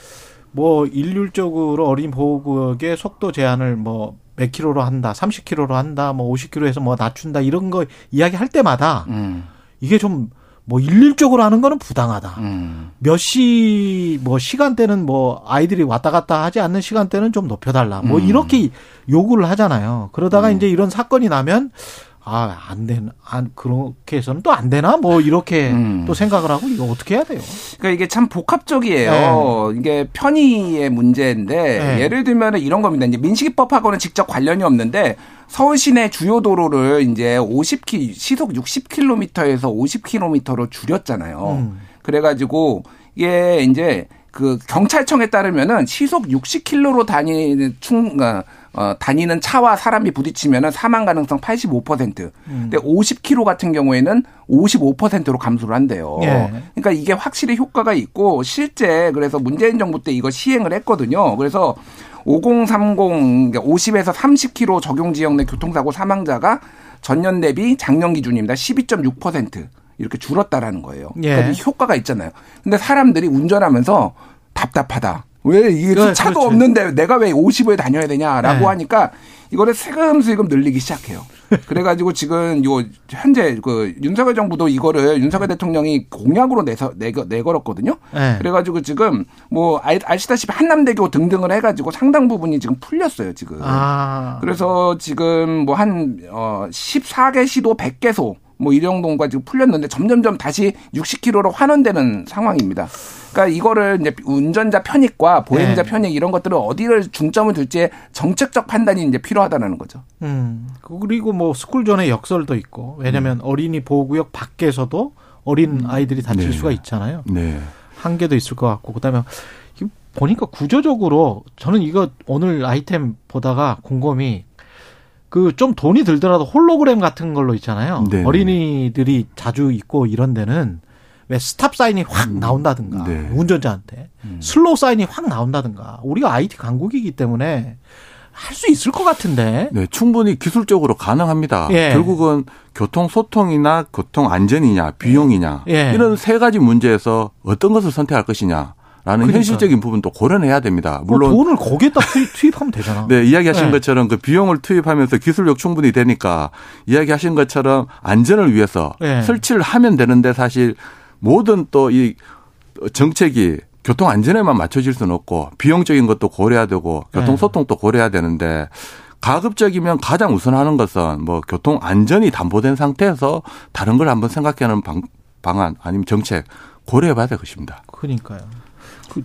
뭐 일률적으로 어린 보호구역의 속도 제한을 뭐 몇 킬로로 한다, 30 킬로로 한다, 뭐 50 킬로에서 뭐 낮춘다 이런 거 이야기할 때마다 음, 이게 좀 뭐 일률적으로 하는 거는 부당하다. 음. 몇시뭐 시간대는 뭐 아이들이 왔다 갔다 하지 않는 시간대는 좀 높여달라. 뭐 음. 이렇게 요구를 하잖아요. 그러다가 이제 이런 사건이 나면 아 안 되나 안 그렇게 해서는 또 안 되나 뭐 이렇게 음. 또 생각을 하고 이거 어떻게 해야 돼요? 그러니까 이게 참 복합적이에요. 이게 편의의 문제인데 네. 예를 들면 이런 겁니다. 이제 민식이법하고는 직접 관련이 없는데 서울 시내 주요 도로를 이제 50키 시속 60km에서 50km로 줄였잖아요. 음. 그래가지고 이게 이제 그 경찰청에 따르면은 시속 60km로 다니는 충 어, 다니는 차와 사람이 부딪히면은 사망 가능성 85%. 근데 50km 같은 경우에는 55%로 감소를 한대요. 예. 그러니까 이게 확실히 효과가 있고 실제 그래서 문재인 정부 때 이거 시행을 했거든요. 그래서 5030 50에서 30km 적용 지역 내 교통사고 사망자가 전년 대비 작년 기준입니다. 12.6% 이렇게 줄었다라는 거예요. 예. 그러니까 이 효과가 있잖아요. 근데 사람들이 운전하면서 답답하다. 왜 이게 네, 차도 그렇지. 없는데 내가 왜 50에 다녀야 되냐라고 네. 하니까 이거를 슬금슬금 늘리기 시작해요. 그래가지고 지금 요 현재 그 윤석열 정부도 이거를 윤석열 대통령이 공약으로 내서 내거 내걸었거든요. 네. 그래가지고 지금 뭐 알- 아시다시피 한남대교 등등을 해가지고 상당 부분이 지금 풀렸어요 지금. 아. 그래서 지금 뭐 한 어, 14개 시도 100개소 뭐 이 정도가 지금 풀렸는데 점점점 다시 60km로 환원되는 상황입니다. 그러니까 이거를 이제 운전자 편익과 보행자 네. 편익 이런 것들을 어디를 중점을 둘지에 정책적 판단이 이제 필요하다는 거죠. 음. 그리고 뭐 스쿨존의 역설도 있고 왜냐면 음. 어린이 보호구역 밖에서도 어린 아이들이 다칠 네. 수가 있잖아요. 네. 한계도 있을 것 같고 그다음에 이- 보니까 구조적으로 저는 이거 오늘 아이템 보다가 곰곰이 그 좀 돈이 들더라도 홀로그램 같은 걸로 있잖아요. 네네. 어린이들이 자주 있고 이런 데는 왜 stop sign이 확 나온다든가 네. 운전자한테 slow sign이 확 나온다든가 우리가 IT 강국이기 때문에 할 수 있을 것 같은데 네, 충분히 기술적으로 가능합니다. 예. 결국은 교통 소통이나 교통 안전이냐, 비용이냐 예. 이런 세 가지 문제에서 어떤 것을 선택할 것이냐 라는 그러니까. 현실적인 부분도 고려해야 됩니다. 물론 물론 돈을 거기에다 투입, 투입 하면 되잖아. 네, 이야기하신 네. 것처럼 그 비용을 투입하면서 기술력 충분히 되니까 이야기하신 것처럼 안전을 위해서 네. 설치를 하면 되는데 사실 모든 또 이 정책이 교통 안전에만 맞춰질 수는 없고 비용적인 것도 고려해야 되고 교통 네. 소통도 고려해야 되는데 가급적이면 가장 우선하는 것은 뭐 교통 안전이 담보된 상태에서 다른 걸 한번 생각하는 방, 방안 아니면 정책 고려해봐야 될 것입니다. 그러니까요. 그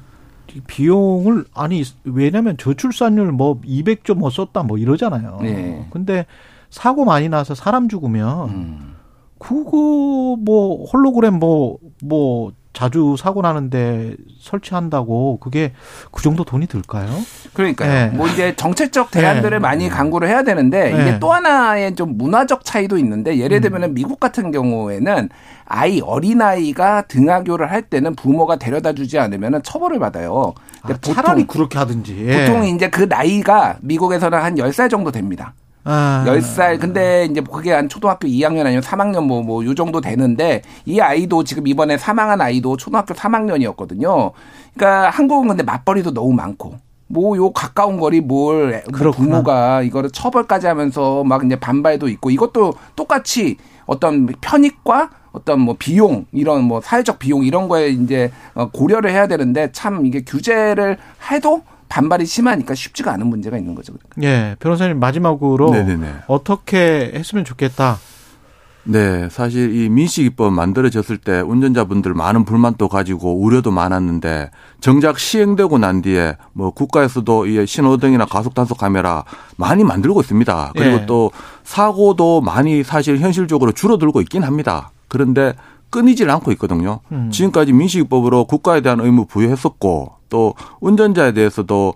비용을 아니 왜냐면 저출산율 뭐 200조 뭐 썼다 뭐 이러잖아요. 네. 근데 사고 많이 나서 사람 죽으면 음. 그거 뭐 홀로그램 뭐뭐 자주 사고 나는데 설치한다고 그게 그 정도 돈이 들까요? 그러니까요. 네. 뭐 이제 정책적 대안들을 네. 많이 강구를 해야 되는데 네. 이게 또 하나의 좀 문화적 차이도 있는데 예를 들면 미국 같은 경우에는 아이 어린아이가 등하교를 할 때는 부모가 데려다 주지 않으면 처벌을 받아요. 아, 차라리 그렇게 하든지. 예. 보통 이제 그 나이가 미국에서는 한 10살 정도 됩니다. 아. 10살. 근데 이제 그게 한 초등학교 2학년 아니면 3학년 뭐, 뭐, 요 정도 되는데 이 아이도 지금 이번에 사망한 아이도 초등학교 3학년이었거든요. 그러니까 한국은 근데 맞벌이도 너무 많고. 뭐 요 가까운 거리 뭘뭐 그렇구나. 부모가 이거를 처벌까지 하면서 막 이제 반발도 있고 이것도 똑같이 어떤 편익과 어떤 뭐 비용 이런 뭐 사회적 비용 이런 거에 이제 어, 고려를 해야 되는데 참 이게 규제를 해도 반발이 심하니까 쉽지가 않은 문제가 있는 거죠. 예, 변호사님 마지막으로 네네네. 어떻게 했으면 좋겠다. 네, 사실 이 민식이법 만들어졌을 때 운전자분들 많은 불만도 가지고 우려도 많았는데 정작 시행되고 난 뒤에 뭐 국가에서도 이 신호등이나 가속 단속 카메라 많이 만들고 있습니다. 그리고 예. 또 사고도 많이 사실 현실적으로 줄어들고 있긴 합니다. 그런데 끊이질 않고 있거든요. 음. 지금까지 민식이법으로 국가에 대한 의무 부여했었고 또 운전자에 대해서도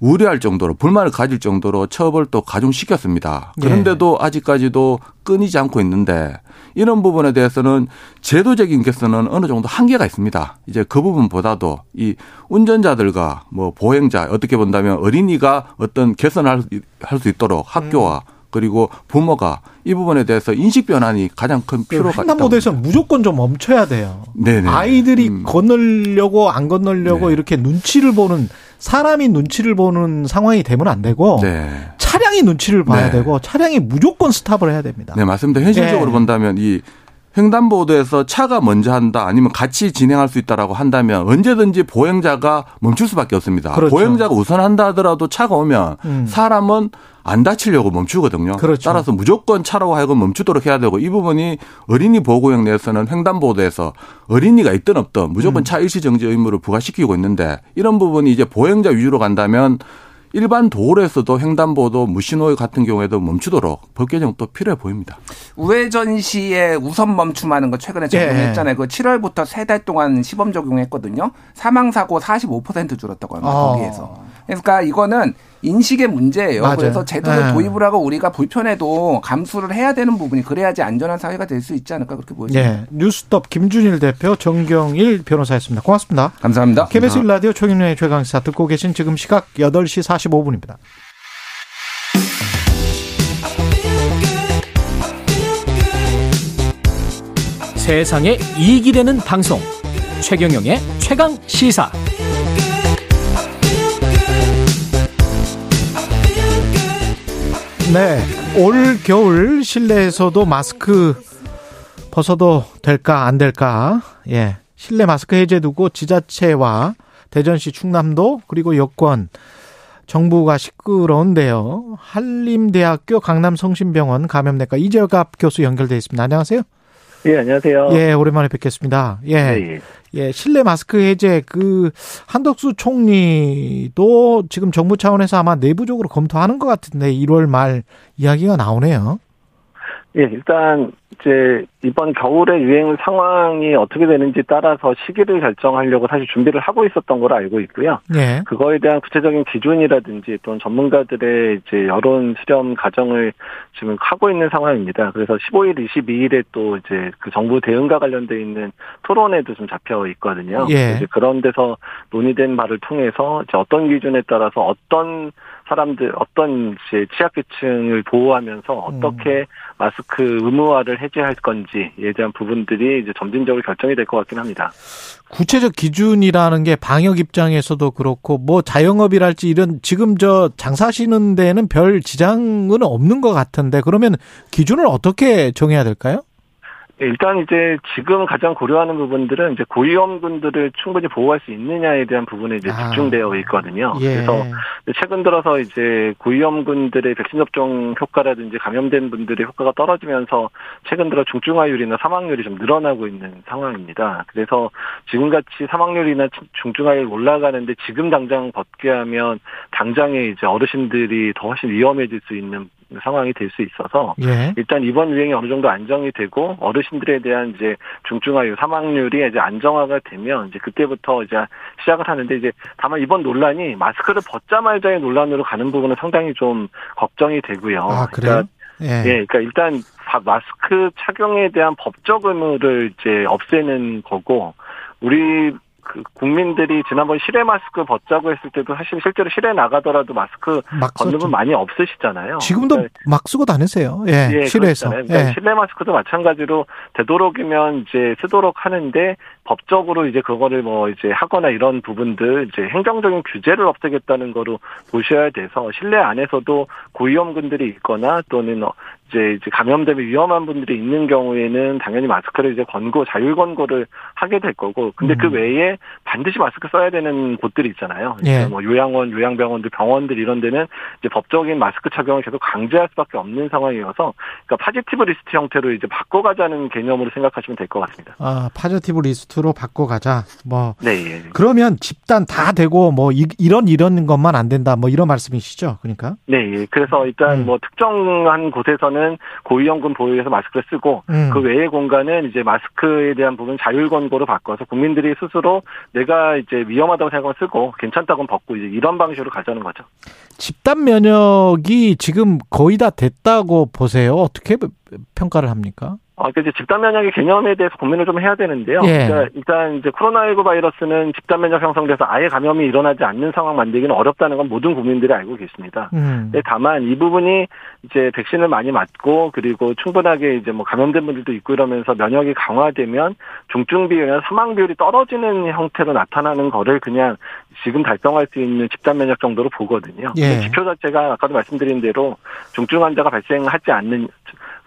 우려할 정도로 불만을 가질 정도로 처벌도 가중시켰습니다. 예. 그런데도 아직까지도 끊이지 않고 있는데 이런 부분에 대해서는 제도적인 개선은 어느 정도 한계가 있습니다. 이제 그 부분보다도 이 운전자들과 뭐 보행자 어떻게 본다면 어린이가 어떤 개선을 할수 있도록 학교와 그리고 부모가 이 부분에 대해서 인식 변환이 가장 큰 필요가 있다. 횡단보도에서 무조건 좀 멈춰야 돼요. 네네. 아이들이 음. 건너려고 안 건너려고 네. 이렇게 눈치를 보는 사람이 눈치를 보는 상황이 되면 안 되고 네. 차량이 눈치를 봐야 네. 되고 차량이 무조건 스탑을 해야 됩니다. 네, 맞습니다. 현실적으로 네. 본다면 이 횡단보도에서 차가 먼저 한다 아니면 같이 진행할 수 있다라고 한다면 언제든지 보행자가 멈출 수밖에 없습니다. 그렇죠. 보행자가 우선한다 하더라도 차가 오면 음. 사람은 안 다치려고 멈추거든요. 그렇죠. 따라서 무조건 차로 하여금 멈추도록 해야 되고 이 부분이 어린이 보호구역 내에서는 횡단보도에서 어린이가 있든 없든 음. 무조건 차 일시 정지 의무를 부과시키고 있는데 이런 부분이 이제 보행자 위주로 간다면 일반 도로에서도 횡단보도 무신호 같은 경우에도 멈추도록 법 개정도 필요해 보입니다. 우회전 시에 우선 멈춤하는 거 최근에 적용했잖아요. 그 7월부터 세달 동안 시범 적용했거든요. 사망 사고 45% 줄었다고 합니다. 어. 거기에서. 그러니까 이거는 인식의 문제예요. 맞아요. 그래서 제도를 네. 도입을 하고 우리가 불편해도 감수를 해야 되는 부분이 그래야지 안전한 사회가 될 수 있지 않을까 그렇게 보여집니다. 예, 뉴스톱 김준일 대표 정경일 변호사였습니다. 고맙습니다. 감사합니다. KBS 라디오 최경영의 최강시사 듣고 계신 지금 시각 8시 45분입니다. 세상에 이익이 되는 방송 최경영의 최강 시사 네. 올 겨울 실내에서도 마스크 벗어도 될까 안 될까? 예. 실내 마스크 해제 두고 지자체와 대전시 충남도 그리고 여권 정부가 시끄러운데요. 한림대학교 강남성심병원 감염내과 이재갑 교수 연결돼 있습니다. 안녕하세요. 예, 안녕하세요. 예, 오랜만에 뵙겠습니다. 예. 예, 예. 예, 실내 마스크 해제 그 한덕수 총리도 지금 정부 차원에서 아마 내부적으로 검토하는 것 같은데 1월 말 이야기가 나오네요. 예, 일단 이제 이번 겨울의 유행 상황이 어떻게 되는지 따라서 시기를 결정하려고 사실 준비를 하고 있었던 걸로 알고 있고요. 예. 그거에 대한 구체적인 기준이라든지 또는 전문가들의 이제 여론 수렴 과정을 지금 하고 있는 상황입니다. 그래서 15일, 22일에 또 이제 그 정부 대응과 관련돼 있는 토론회도 좀 잡혀 있거든요. 예. 이제 그런 데서 논의된 바를 통해서 이제 어떤 기준에 따라서 어떤 사람들 어떤 이제 취약계층을 보호하면서 어떻게 마스크 의무화를 해제할 건지에 대한 부분들이 이제 점진적으로 결정이 될 것 같긴 합니다. 구체적 기준이라는 게 방역 입장에서도 그렇고 뭐 자영업이랄지 이런 지금 저 장사하시는 데는 별 지장은 없는 것 같은데 그러면 기준을 어떻게 정해야 될까요? 일단 이제 지금 가장 고려하는 부분들은 이제 고위험군들을 충분히 보호할 수 있느냐에 대한 부분에 이제 아. 집중되어 있거든요. 예. 그래서 최근 들어서 이제 고위험군들의 백신 접종 효과라든지 감염된 분들의 효과가 떨어지면서 최근 들어 중증화율이나 사망률이 좀 늘어나고 있는 상황입니다. 그래서 지금같이 사망률이나 중증화율 올라가는데 지금 당장 벗게 하면 당장에 이제 어르신들이 더 훨씬 위험해질 수 있는 상황이 될 수 있어서 예. 일단 이번 유행이 어느 정도 안정이 되고 어르신들에 대한 이제 중증화율 사망률이 이제 안정화가 되면 이제 그때부터 이제 시작을 하는데 이제 다만 이번 논란이 마스크를 벗자 말자의 논란으로 가는 부분은 상당히 좀 걱정이 되고요. 아, 그래요? 예. 예, 그러니까 일단 바- 마스크 착용에 대한 법적 의무를 이제 없애는 거고 우리 그 국민들이 지난번 실외 마스크 벗자고 했을 때도 사실 실제로 실외 나가더라도 마스크 썼죠. 분 많이 없으시잖아요. 지금도 그러니까 막 쓰고 다니세요. 예. 실외에서. 그렇잖아요. 그러니까 예. 실내 마스크도 마찬가지로 되도록이면 이제 쓰도록 하는데 법적으로 이제 그거를 뭐 이제 하거나 이런 부분들 이제 행정적인 규제를 없애겠다는 거로 보셔야 돼서 실내 안에서도 고위험군들이 있거나 또는 어 이제 이제 감염 때문에 위험한 분들이 있는 경우에는 당연히 마스크를 이제 권고 자율 권고를 하게 될 거고 근데 그 음. 외에 반드시 마스크 써야 되는 곳들이 있잖아요. 예. 뭐 요양원, 요양병원들, 병원들 이런 데는 이제 법적인 마스크 착용을 계속 강제할 수밖에 없는 상황이어서 그러니까 positive list 형태로 이제 바꿔가자는 개념으로 생각하시면 될 것 같습니다. 아, positive list로 바꿔가자. 뭐 네, 예. 그러면 집단 다 되고 뭐 이, 이런 이런 것만 안 된다. 뭐 이런 말씀이시죠. 그러니까. 네, 예. 그래서 일단 음. 뭐 특정한 곳에서는 고위험군 보호에서 마스크를 쓰고 음. 그 외의 공간은 이제 마스크에 대한 부분 자율 권고로 바꿔서 국민들이 스스로 내가 이제 위험하다고 생각하면 쓰고 괜찮다고 벗고 이제 이런 방식으로 가자는 거죠. 집단 면역이 지금 거의 다 됐다고 보세요. 어떻게 평가를 합니까? 어, 그러니까 이제 집단 면역의 개념에 대해서 고민을 좀 해야 되는데요. 예. 그러니까 일단 이제 코로나19 바이러스는 집단 면역 형성돼서 아예 감염이 일어나지 않는 상황 만들기는 어렵다는 건 모든 국민들이 알고 계십니다. 음. 네, 다만 이 부분이 이제 백신을 많이 맞고 그리고 충분하게 이제 뭐 감염된 분들도 있고 이러면서 면역이 강화되면 중증 비율이나 사망 비율이 떨어지는 형태로 나타나는 거를 그냥 지금 달성할 수 있는 집단 면역 정도로 보거든요. 예. 지표 자체가 아까도 말씀드린 대로 중증 환자가 발생하지 않는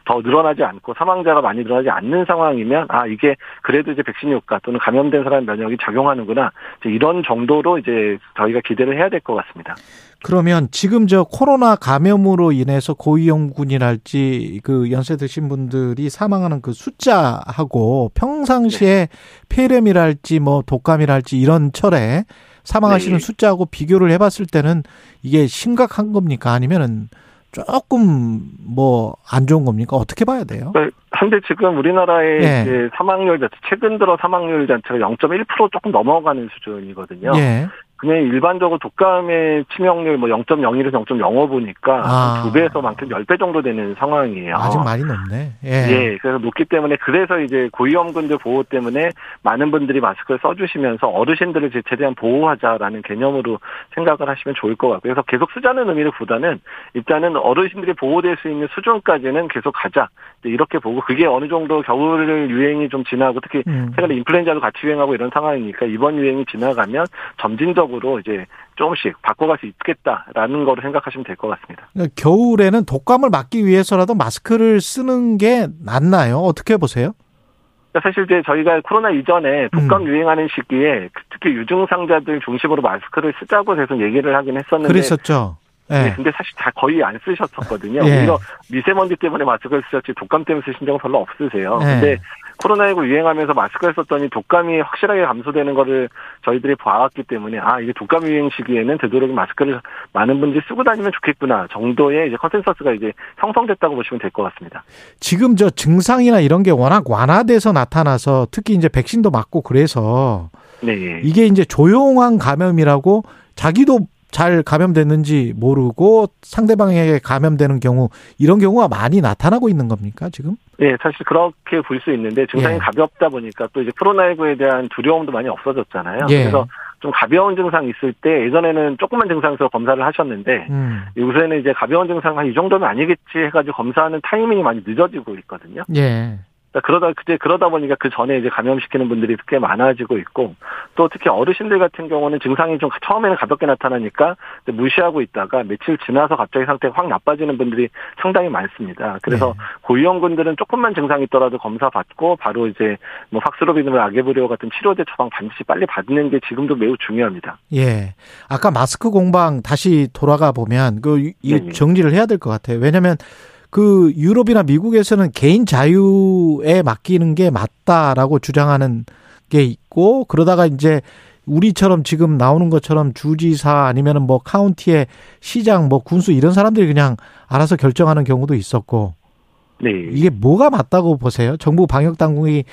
더 늘어나지 않고 사망자가 많이 늘어나지 않는 상황이면 아 이게 그래도 이제 백신 효과 또는 감염된 사람 면역이 작용하는구나 이런 정도로 이제 저희가 기대를 해야 될 것 같습니다. 그러면 지금 저 코로나 감염으로 인해서 고위험군이랄지 그 연세 드신 분들이 사망하는 그 숫자하고 평상시에 폐렴이랄지 뭐 독감이랄지 이런 철에 사망하시는 네. 숫자하고 비교를 해봤을 때는 이게 심각한 겁니까? 아니면은 조금 뭐 안 좋은 겁니까? 어떻게 봐야 돼요? 한데 지금 우리나라의 예. 이제 사망률 자체 최근 들어 사망률 자체가 0.1% 조금 넘어가는 수준이거든요. 예. 그냥 일반적으로 독감의 치명률 뭐 0.01에서 0.05 보니까 아. 두 배에서 많게는 10배 정도 되는 상황이에요. 아직 많이 높네. 예. 예, 그래서 높기 때문에 그래서 이제 고위험군들 보호 때문에 많은 분들이 마스크를 써주시면서 어르신들을 이제 최대한 보호하자라는 개념으로 생각을 하시면 좋을 것 같고요. 그래서 계속 쓰자는 의미보다는 일단은 어르신들이 보호될 수 있는 수준까지는 계속 가자 이렇게 보고 그게 어느 정도 겨울 유행이 좀 지나고 특히 음. 최근에 인플루엔자도 같이 유행하고 이런 상황이니까 이번 유행이 지나가면 점진적으로 쪽으로 이제 조금씩 바꿔갈 수 있겠다라는 거로 생각하시면 될 것 같습니다. 그러니까 겨울에는 독감을 막기 위해서라도 마스크를 쓰는 게 낫나요? 어떻게 보세요? 그러니까 사실 이제 저희가 코로나 이전에 독감 음. 유행하는 시기에 특히 유증상자들 중심으로 마스크를 쓰자고 계속 얘기를 하긴 했었는데 그랬었죠. 네. 네. 근데 사실 다 거의 안 쓰셨었거든요. 네. 오히려 미세먼지 때문에 마스크를 쓰셨지 독감 때문에 쓰신 적은 별로 없으세요. 네. 근데 코로나19 유행하면서 마스크를 썼더니 독감이 확실하게 감소되는 거를 저희들이 봐왔기 때문에 아 이게 독감 유행 시기에는 되도록 마스크를 많은 분들이 쓰고 다니면 좋겠구나 정도의 이제 consensus가 이제 형성됐다고 보시면 될 것 같습니다. 지금 저 증상이나 이런 게 워낙 완화돼서 나타나서 특히 이제 백신도 맞고 그래서 네. 이게 이제 조용한 감염이라고 자기도 잘 감염됐는지 모르고 상대방에게 감염되는 경우 이런 경우가 많이 나타나고 있는 겁니까 지금? 네, 사실 그렇게 볼 수 있는데 증상이 예. 가볍다 보니까 또 이제 코로나19에 대한 두려움도 많이 없어졌잖아요. 예. 그래서 좀 가벼운 증상 있을 때 예전에는 조그만 증상에서 검사를 하셨는데 음. 요새는 이제 가벼운 증상 한 이 정도면 아니겠지 해가지고 검사하는 타이밍이 많이 늦어지고 있거든요. 예. 그러니까 그러다 그때 그러다 보니까 그 전에 이제 감염시키는 분들이 꽤 많아지고 있고 또 특히 어르신들 같은 경우는 증상이 좀 처음에는 가볍게 나타나니까 무시하고 있다가 며칠 지나서 갑자기 상태가 확 나빠지는 분들이 상당히 많습니다. 그래서 네. 고위험군들은 조금만 증상이 있더라도 검사 받고 바로 이제 뭐 박스로비듬, 아게브리오 같은 치료제 처방 반드시 빨리 받는 게 지금도 매우 중요합니다. 예. 아까 마스크 공방 다시 돌아가 보면 그 정리를 해야 될 것 같아요. 왜냐하면 그 유럽이나 미국에서는 개인 자유에 맡기는 게 맞다라고 주장하는 게 있고 그러다가 이제 우리처럼 지금 나오는 것처럼 주지사 아니면은 뭐 카운티의 시장 뭐 군수 이런 사람들이 그냥 알아서 결정하는 경우도 있었고 네. 이게 뭐가 맞다고 보세요? 정부 방역 당국이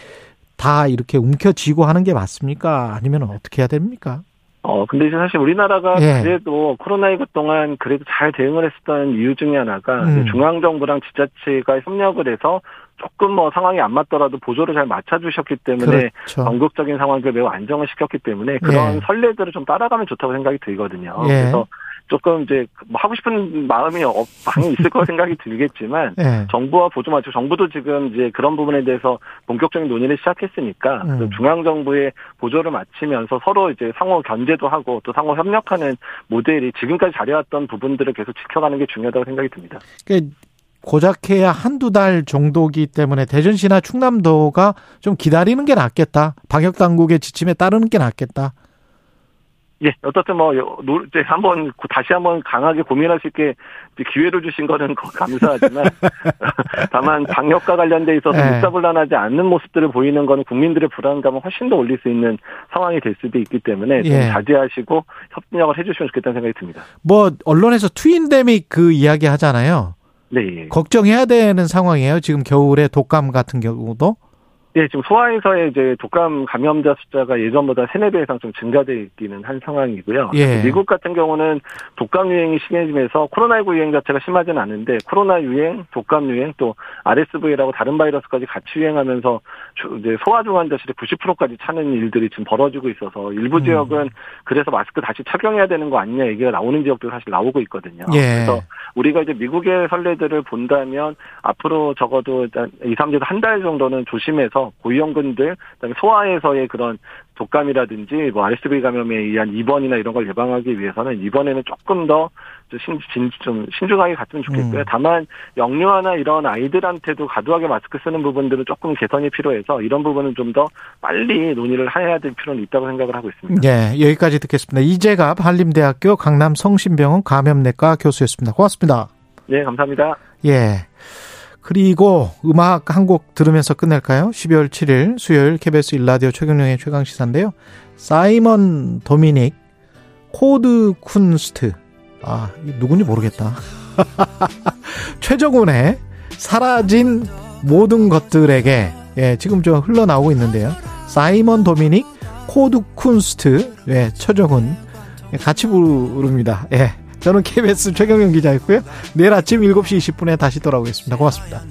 다 이렇게 움켜쥐고 하는 게 맞습니까? 아니면 어떻게 해야 됩니까? 어, 근데 이제 사실 우리나라가 예. 그래도 코로나19 동안 그래도 잘 대응을 했었던 이유 중에 하나가 음. 중앙정부랑 지자체가 협력을 해서 조금 뭐 상황이 안 맞더라도 보조를 잘 맞춰주셨기 때문에 그렇죠. 전국적인 상황을 매우 안정을 시켰기 때문에 그런 예. 선례들을 좀 따라가면 좋다고 생각이 들거든요. 예. 그래서 조금 이제 뭐 하고 싶은 마음이 방이 있을 거 생각이 들겠지만 네. 정부와 보조 맞추 정부도 지금 이제 그런 부분에 대해서 본격적인 논의를 시작했으니까 음. 중앙 정부의 보조를 마치면서 서로 이제 상호 견제도 하고 또 상호 협력하는 모델이 지금까지 잘해왔던 부분들을 계속 지켜가는 게 중요하다고 생각이 듭니다. 그러니까 고작 해야 한두 달 정도기 때문에 대전시나 충남도가 좀 기다리는 게 낫겠다. 방역 당국의 지침에 따르는 게 낫겠다. 예, 어떻든 뭐, 이제 한 번, 다시 한번 강하게 고민할 수 있게 기회를 주신 거는 감사하지만, 다만 방역과 관련돼 있어서 네. 묵사불란하지 않는 모습들을 보이는 거는 국민들의 불안감을 훨씬 더 올릴 수 있는 상황이 될 수도 있기 때문에 좀 예. 자제하시고 협력을 해주시면 좋겠다는 생각이 듭니다. 뭐, 언론에서 트윈데믹 그 이야기 하잖아요. 네. 예. 걱정해야 되는 상황이에요. 지금 겨울에 독감 같은 경우도. 예, 지금 소아에서의 이제 독감 감염자 숫자가 예전보다 세네 배 이상 좀 증가되어 있기는 한 상황이고요. 예. 미국 같은 경우는 독감 유행이 심해지면서 코로나19 유행 자체가 심하지는 않은데 코로나 유행, 독감 유행 또 RSV라고 다른 바이러스까지 같이 유행하면서 이제 소아 중 환자실에 90%까지 차는 일들이 지금 벌어지고 있어서 일부 음. 지역은 그래서 마스크 다시 착용해야 되는 거 아니냐 얘기가 나오는 지역도 사실 나오고 있거든요. 예. 그래서 우리가 이제 미국의 선례들을 본다면 앞으로 적어도 2, 3주에서 한달 정도는 조심해서 위해서 고위험군들 그다음에 소아에서의 그런 독감이라든지 뭐 RSV 감염에 의한 입원이나 이런 걸 예방하기 위해서는 이번에는 조금 더 신, 좀 신중하게 갔으면 좋겠고요. 음. 다만 영유아나 이런 아이들한테도 과도하게 마스크 쓰는 부분들은 조금 개선이 필요해서 이런 부분은 좀 더 빨리 논의를 해야 될 필요는 있다고 생각을 하고 있습니다. 네, 여기까지 듣겠습니다. 이재갑 한림대학교 강남 성심병원 감염내과 교수였습니다. 고맙습니다. 네, 감사합니다. 예. 그리고 음악 한 곡 들으면서 끝낼까요? 12월 7일 수요일 KBS 일라디오 최경영의 최강 시사인데요. 사이먼 도미닉 코드 쿤스트 아 누군지 모르겠다. 최정훈의 사라진 모든 것들에게 예, 지금 좀 흘러나오고 있는데요. 사이먼 도미닉 코드 쿤스트 예, 최정훈 예, 같이 부릅니다. 예. 저는 KBS 최경영 기자였고요. 내일 아침 7시 20분에 다시 돌아오겠습니다. 고맙습니다.